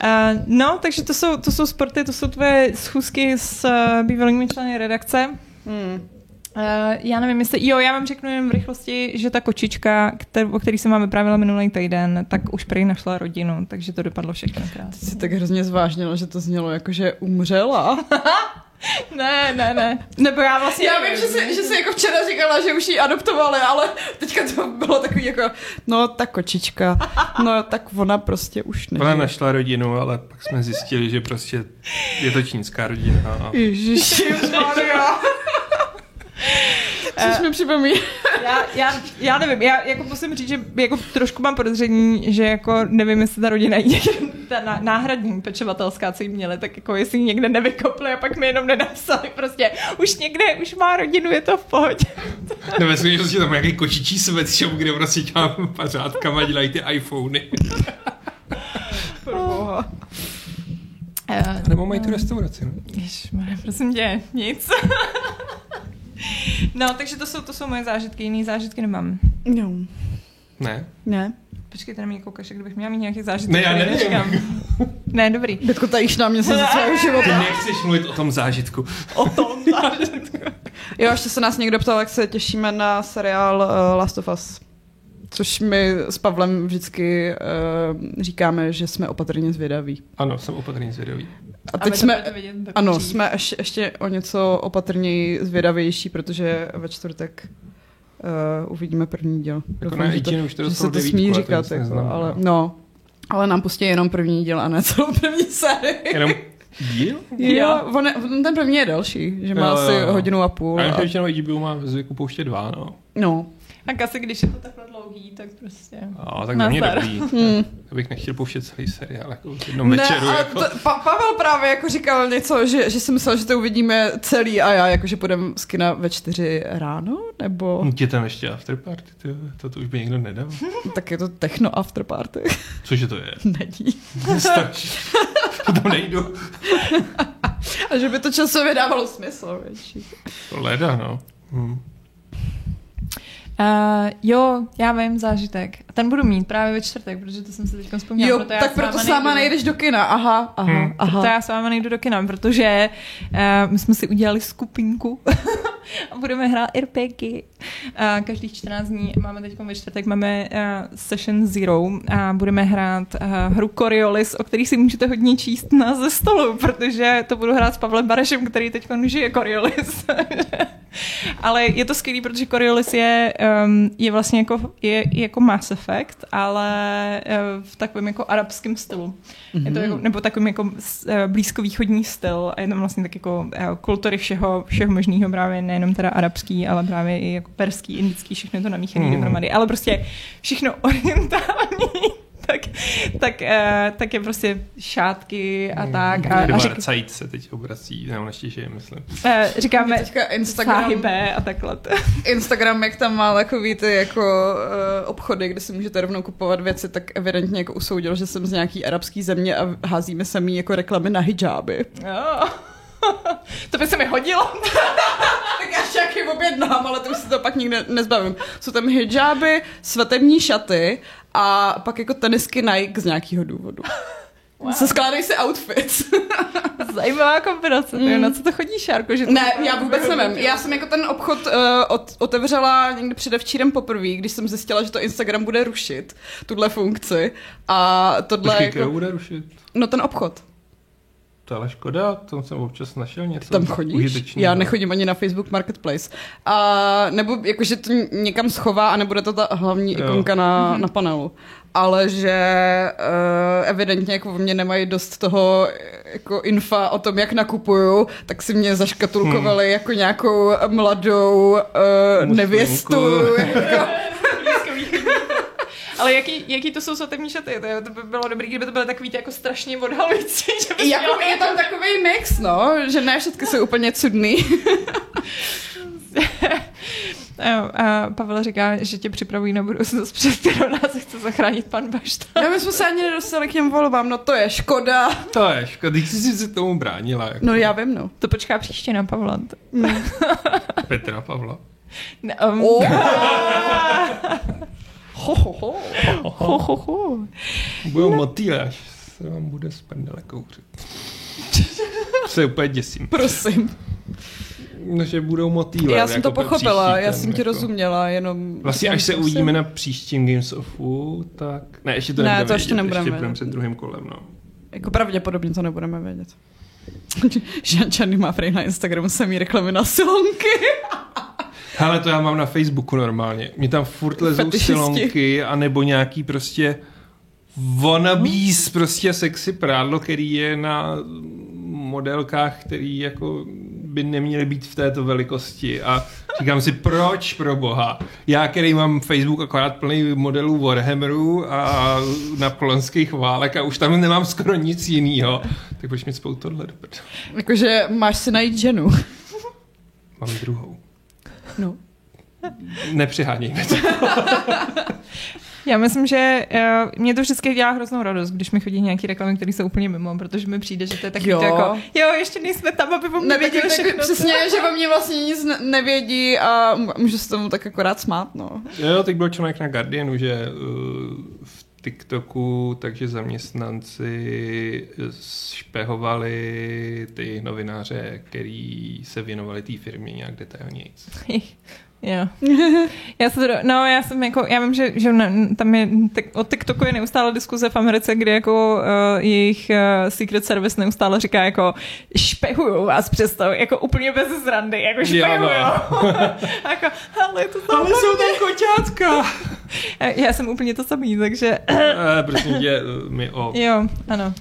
Uh, no, takže to jsou, to jsou sporty, to jsou tvoje schůzky s uh, bývalými členy redakce. Hmm. Uh, já nevím, jestli, jo, já vám řeknu jen v rychlosti, že ta kočička, kter, o který jsem vám vyprávěla minulý týden, tak už prý našla rodinu, takže to dopadlo všechno krásně. Ty jsi tak hrozně zvážnila, že to znělo jako, že umřela. ne, ne, ne. Nebo já vlastně... Já vím, že jsi, že jsi jako včera říkala, že už ji adoptovali, ale teďka to bylo takový jako, no ta kočička, no tak ona prostě už ne. Ona našla rodinu, ale pak jsme zjistili, že prostě je to čínská rodina. Ježiši, Což mi připomíná. já, já, já, nevím, já jako musím říct, že jako trošku mám podezření, že jako nevím, jestli ta rodina je ta náhradní pečovatelská, co jim měli, tak jako jestli ji někde nevykopli a pak mi jenom nenapsali prostě, už někde, už má rodinu, je to v pohodě. no ve skutečnosti tam nějaký kočičí sweatshop, kde prostě těma pařádkama dělají ty iPhony. Uh, Nebo mají tu restauraci. No? Ježišmarja, prosím tě, nic. No, takže to jsou, to jsou moje zážitky, jiný zážitky nemám. No. Ne? Ne. Počkejte na mě koukaš, kdybych měla mít nějaký zážitky. Ne, já nevím. Ne, dobrý. Betko, tajíš na mě se za celého života. Ty nechceš mluvit o tom zážitku. O tom zážitku. jo, ještě se nás někdo ptal, jak se těšíme na seriál uh, Last of Us. Což my s Pavlem vždycky uh, říkáme, že jsme opatrně zvědaví. Ano, jsem opatrně zvědavý. A teď jsme, vidět, ano, jsme ještě, ještě o něco opatrněji zvědavější, protože ve čtvrtek uh, uvidíme první díl. Jako Doufám, že, to, už to že se to smí říkat, jako, neznám, ale, no. ale nám pustí jenom první díl a ne celou první sérii. Jenom díl? Jo, on, on ten první je další, že má jo, asi jo. hodinu a půl. A, a... většinou HBO má zvyku pouštět dva, no. No, tak asi když je to takhle dlouhý, tak prostě... No, tak není dobrý. Hmm. Já bych nechtěl pouštět celý seriál jako v jednom ne, večeru. Jako. To, pa, Pavel právě jako říkal něco, že, že si myslel, že to uvidíme celý a já, jako že půjdeme z kina ve čtyři ráno, nebo... Hm, je tam ještě afterparty, ty, to, to už by někdo nedal. tak je to techno afterparty. Cože to je? Není. to tam nejdu. a že by to časově dávalo smysl, větší. To leda, no. Hm. Uh, jo, já vím, zážitek. Ten budu mít právě ve čtvrtek, protože to jsem si teď vzpomněla. Jo, proto tak proto s váma nejdeš do kina, aha, aha, hmm. aha. Proto já s váma nejdu do kina, protože uh, my jsme si udělali skupinku a budeme hrát RPky. Uh, každých 14 dní máme teď ve čtvrtek, máme uh, Session Zero a budeme hrát uh, hru Coriolis, o který si můžete hodně číst na ze stolu, protože to budu hrát s Pavlem Barešem, který teď žije Coriolis. ale je to skvělý, protože Coriolis je, um, je vlastně jako, je, jako Mass Effect, ale uh, v takovém jako arabském stylu. Mm-hmm. Je to jako, nebo takovým jako blízkovýchodní styl a je tam vlastně tak jako kultury všeho, všeho možného právě nejenom teda arabský, ale právě i jako perský, indický, všechno to namíchané mm. dohromady, ale prostě všechno orientální tak, tak, uh, tak je prostě šátky a hmm. tak. A, a řek... se teď obrací, nebo naštěstí, myslím. Uh, říkáme teďka Instagram, a takhle. Instagram, jak tam má takový ty jako uh, obchody, kde si můžete rovnou kupovat věci, tak evidentně jako usoudil, že jsem z nějaký arabský země a házíme samý jako reklamy na hijáby. Oh. to by se mi hodilo. tak já všaky objednám, ale to už si to pak nikdy nezbavím. Jsou tam hijáby, svatební šaty a pak jako tenisky Nike z nějakého důvodu. Wow. Se skládají si outfits. Zajímavá kombinace. Mm. Na co to chodí, Šárko? Že to ne, já vůbec nevím. Já jsem jako ten obchod uh, od, otevřela někdy předevčírem poprvé, když jsem zjistila, že to Instagram bude rušit, tuhle funkci. A tohle Počkej, jako... bude rušit? No ten obchod. To je ale škoda, tam jsem občas našel něco. Tam chodíš? Já nechodím ani na Facebook Marketplace. A, nebo jakože to někam schová a nebude to ta hlavní jo. ikonka na, mhm. na panelu. Ale že uh, evidentně jako mě nemají dost toho jako infa o tom, jak nakupuju, tak si mě zaškatulkovali hmm. jako nějakou mladou uh, nevěstu. Jako, ale jaký, jaký to jsou svatební šaty? To, to by bylo dobré, kdyby to bylo takový jako strašně odhalující. Že by jako je tam takový mix, no, že ne všechny jsou úplně cudný. A Pavel říká, že tě připravují na budoucnost, před kterou nás chce zachránit pan Bašta. Já my jsme se ani nedostali k těm volbám, no to je škoda. To je škoda, když jsi si tomu bránila. Jako. No já vím, no. To počká příště na Pavla. Mm. Petra Pavla. No, um... oh. Ho, ho, ho. Ho, ho, ho. Budou no. motýle, až se vám bude z prdele kouřit. se úplně děsím. Prosím. No, že budou motýle. Já jsem jako to pochopila, já jsem ti jako... rozuměla, jenom... Vlastně až se uvidíme na příštím Games ofu, tak... Ne, ještě to ne, nebudeme to ještě vědět, nebudeme ještě budeme před druhým kolem, no. Jako pravděpodobně to nebudeme vědět. Žan Čarný má prej na Instagramu samý reklamy na silonky. Hele, to já mám na Facebooku normálně. Mě tam furt lezou silonky, anebo nějaký prostě wannabes, prostě sexy prádlo, který je na modelkách, který jako by neměly být v této velikosti a říkám si, proč pro boha? Já, který mám Facebook akorát plný modelů Warhammerů a napoleonských válek a už tam nemám skoro nic jiného, tak proč mi spolu tohle Jakože máš si najít ženu. Mám druhou. No. Nepřihánějme to. Já myslím, že uh, mě to vždycky dělá hroznou radost, když mi chodí nějaký reklamy, které jsou úplně mimo, protože mi přijde, že to je taky jo. jako, jo, ještě nejsme tam, aby o mě věděli všechno. Přesně, že o mě vlastně nic nevědí a můžu se tomu tak jako rád smát, no. Jo, teď byl článek na Guardianu, že uh, v TikToku, takže zaměstnanci špehovali ty novináře, který se věnovali té firmě nějak detailněji. Jo. Já se to, no, já jsem jako, já vím, že, že tam je, o TikToku je neustále diskuze v Americe, kde jako uh, jejich uh, Secret Service neustále říká jako špehuju vás přesto, jako úplně bez zrandy, jako. No. jako, ale to Ale jsou tam koťátka. já jsem úplně to samý, takže... uh, prosím tě, mi o... Jo, ano.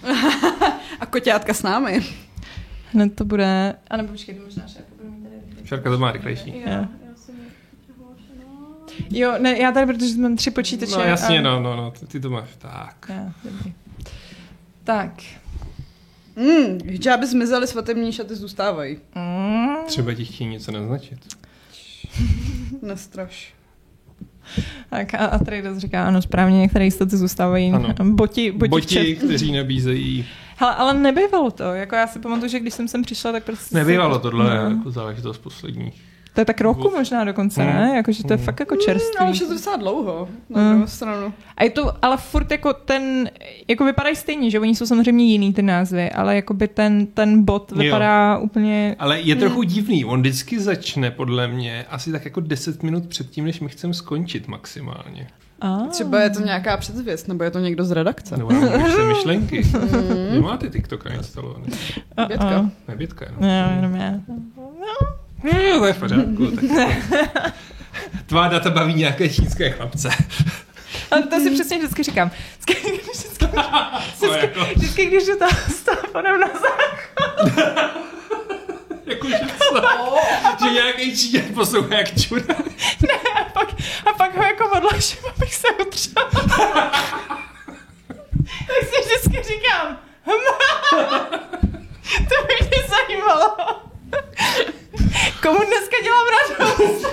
A koťátka s námi. Hned to bude... A nebo počkej, možná šárka bude mít tady. Šárka to má rychlejší. Jo. Jo, ne, já tady, protože mám tři počítače. No jasně, a... no, no, no, ty, to máš. Tak. Já, dobrý. Tak. Mm, hijaby zmizely, svatební šaty zůstávají. Mm. Třeba ti chtějí něco naznačit. Nestraš. Tak a, a Trados říká, ano, správně, některé jistoty zůstávají. Ano. Boti, boti, boti kteří nabízejí. Hele, ale nebývalo to. Jako já si pamatuju, že když jsem sem přišla, tak prostě... Nebývalo tohle no. jako záležitost posledních to je tak roku možná dokonce, ne? Mm. Jakože to je mm. fakt jako čerstvý. No, už je to docela dlouho, na mm. druhou stranu. A je to, ale furt jako ten, jako vypadají stejně, že oni jsou samozřejmě jiný ty názvy, ale jakoby ten, ten bot vypadá jo. úplně... Ale je trochu hmm. divný, on vždycky začne podle mě asi tak jako 10 minut předtím, než my chceme skončit maximálně. Ah. Třeba je to nějaká předzvěst, nebo je to někdo z redakce. Nebo já se myšlenky. Vy máte TikTok instalovaný. Bětka. Ne, Bětka, no. Jenom já. No. No, to je v pořádku. Tak. Tvá data baví nějaké čínské chlapce. Ale to si přesně vždycky říkám. Vždycky, vždycky, vždycky, jako- vždycky když je to s telefonem na záchod. Jakože co? že nějaký číňan poslouchá jak čura. Ne, a pak, a pak ho jako odložím, abych se utřela. tak si vždycky říkám. to by mě zajímalo. Komu dneska dělám radost?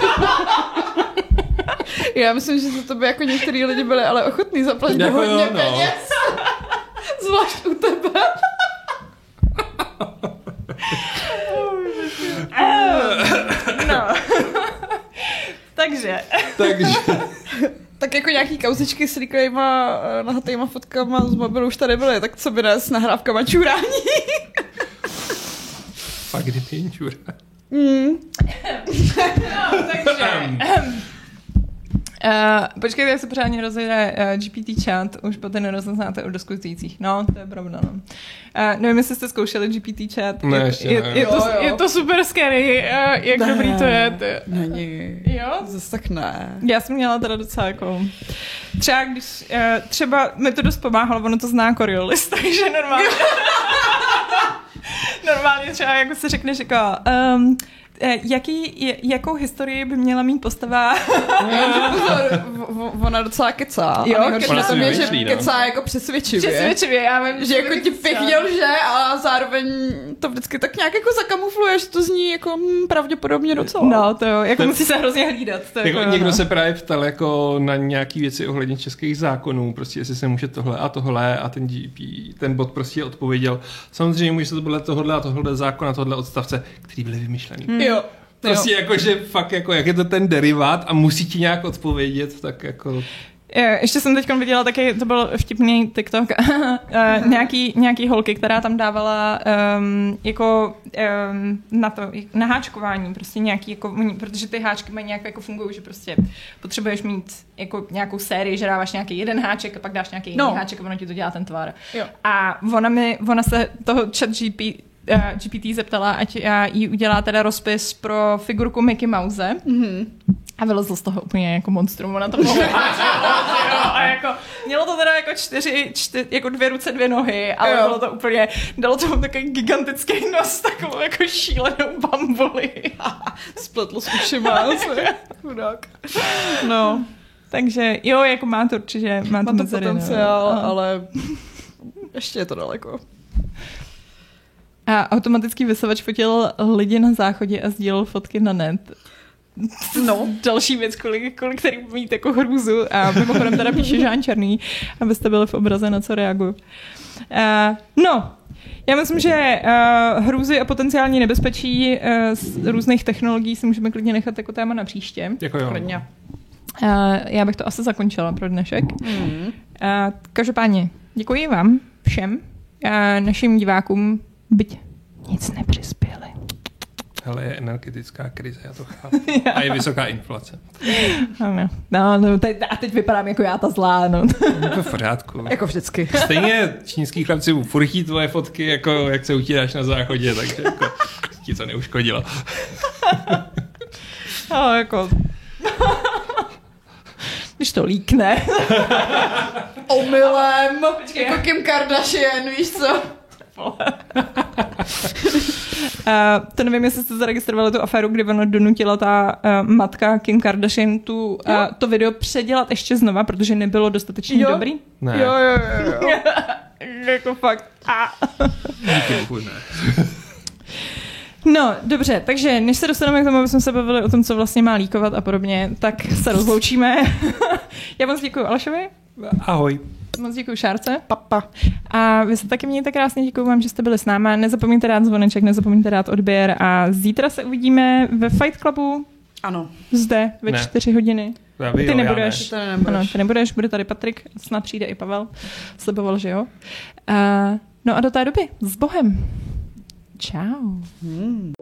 Já myslím, že za to by jako některý lidi byli ale ochotní zaplatit Jako hodně jo, no. peněz. Zvlášť u tebe. No. Takže, Takže Tak jako nějaký kauzičky s rychlejma eh, nahatýma fotkama z mobilu už tady byly, tak co by ne s nahrávkama čurání? Fakt kdyby jen čura. Mm. no, takže. Uh, počkejte, jak se pořádně rozjede uh, GPT chat, už poté nerozeznáte o diskutujících. No, to je pravda, no. Uh, nevím, jestli jste zkoušeli GPT chat. Ne, je, ještě je, ne. je, to, Jo, jo. je to super scary, uh, jak Ne. dobrý to je. To je. Není. Jo? Zase tak ne. Já jsem měla teda docela jako... Třeba když... Uh, třeba mi to dost pomáhalo, ono to zná Coriolis, takže normálně... normálně třeba jako se řekneš jako... Um, jaký, je- jakou historii by měla mít postava ona docela kecá. Jo, kecá. na tom je, že no. kecá jako přesvědčivě. přesvědčivě, já vím, Že jako ti pěkně lže a zároveň to vždycky tak nějak jako zakamufluje, že to zní jako hm, pravděpodobně docela. No, to jo, jako To- musí se hrozně hlídat. To Jako jako, někdo no. se právě ptal jako na nějaký věci ohledně českých zákonů, prostě jestli se může tohle a tohle a ten GP, ten bot prostě odpověděl. Samozřejmě může se to podle tohle a tohle zákona, tohle odstavce, který byly vymyšlený. Hmm. Jo. Prostě jako, že fakt jako, jak je to ten derivát a musí ti nějak odpovědět, tak jako... Ještě jsem teď viděla taky, to byl vtipný TikTok, eh, nějaký, nějaký holky, která tam dávala um, jako um, na to, na háčkování, prostě nějaký, jako, protože ty háčky mají nějak jako fungují, že prostě potřebuješ mít jako nějakou sérii, že dáváš nějaký jeden háček a pak dáš nějaký jiný No. háček a ono ti to dělá ten tvar. Jo. A ona, mi, ona se toho chat GP, GPT zeptala, ať já jí udělá teda rozpis pro figurku Mickey Mouse. Mhm. A vylezl z toho úplně jako monstrum, ona to mohla. a jako, mělo to teda jako čtyři, čtyři, jako dvě ruce, dvě nohy, ale Jo. bylo to úplně, dalo to takový gigantický nos, takovou jako šílenou bambuli. Spletlo s ušima. Chudák. No, Takže jo, jako má to určitě, má to, má to mezery, no. potenciál, A- ale ještě je to daleko. A automatický vysavač fotil lidi na záchodě a sdílel fotky na net. No. Další věc, kolik, kolik který mít jako hrůzu. A mimochodem teda píše Žán Černý, abyste byli v obraze, na co reaguju. Uh, no, já myslím, že uh, hrůzy a potenciální nebezpečí uh, z různých technologií si můžeme klidně nechat jako téma na příště. Jako jo. Klidně. Uh, já bych to asi zakončila pro dnešek. Mm. Uh, každopádně děkuji vám všem, uh, našim divákům, byť nic nepřispěli. Hele, je energetická krize, já to chápu. A je vysoká inflace. Ano. No, no, teď, a teď vypadám jako já ta zlá, no. To v pořádku. Jako vždycky. Stejně čínský chlapci furchtí tvoje fotky, jako jak se utíráš na záchodě, takže jako ti to neuškodilo. No, jako... Když to líkne. Omylem. Počkej. Jako Kim Kardashian, víš co? Uh, to nevím, jestli jste zaregistrovali tu aféru, kdy ona donutila ta uh, matka Kim Kardashian tu, uh, to video předělat ještě znova, protože nebylo dostatečně Jo. dobrý. Ne, Jo, jo, jo, jo. jako fakt. A. díky bohu ne. No, dobře, takže než se dostaneme k tomu, aby jsme se bavili o tom, co vlastně má líkovat a podobně, tak se rozloučíme. Já moc děkuji Alešovi, Ahoj. Moc děkuji Šárce. Papa. A vy se taky mějte krásně, děkuji vám, že jste byli s náma. Nezapomeňte dát zvoneček, nezapomeňte dát odběr a zítra se uvidíme ve Fight Clubu Ano. zde ve Ne. čtyři hodiny. Já vy, Ty jo, já nebudeš. To Ano, nebudeš. ty nebudeš, bude tady Patrik, snad přijde i Pavel. Sliboval, že jo. A, no a do té doby, s Bohem. Ciao. Hmm.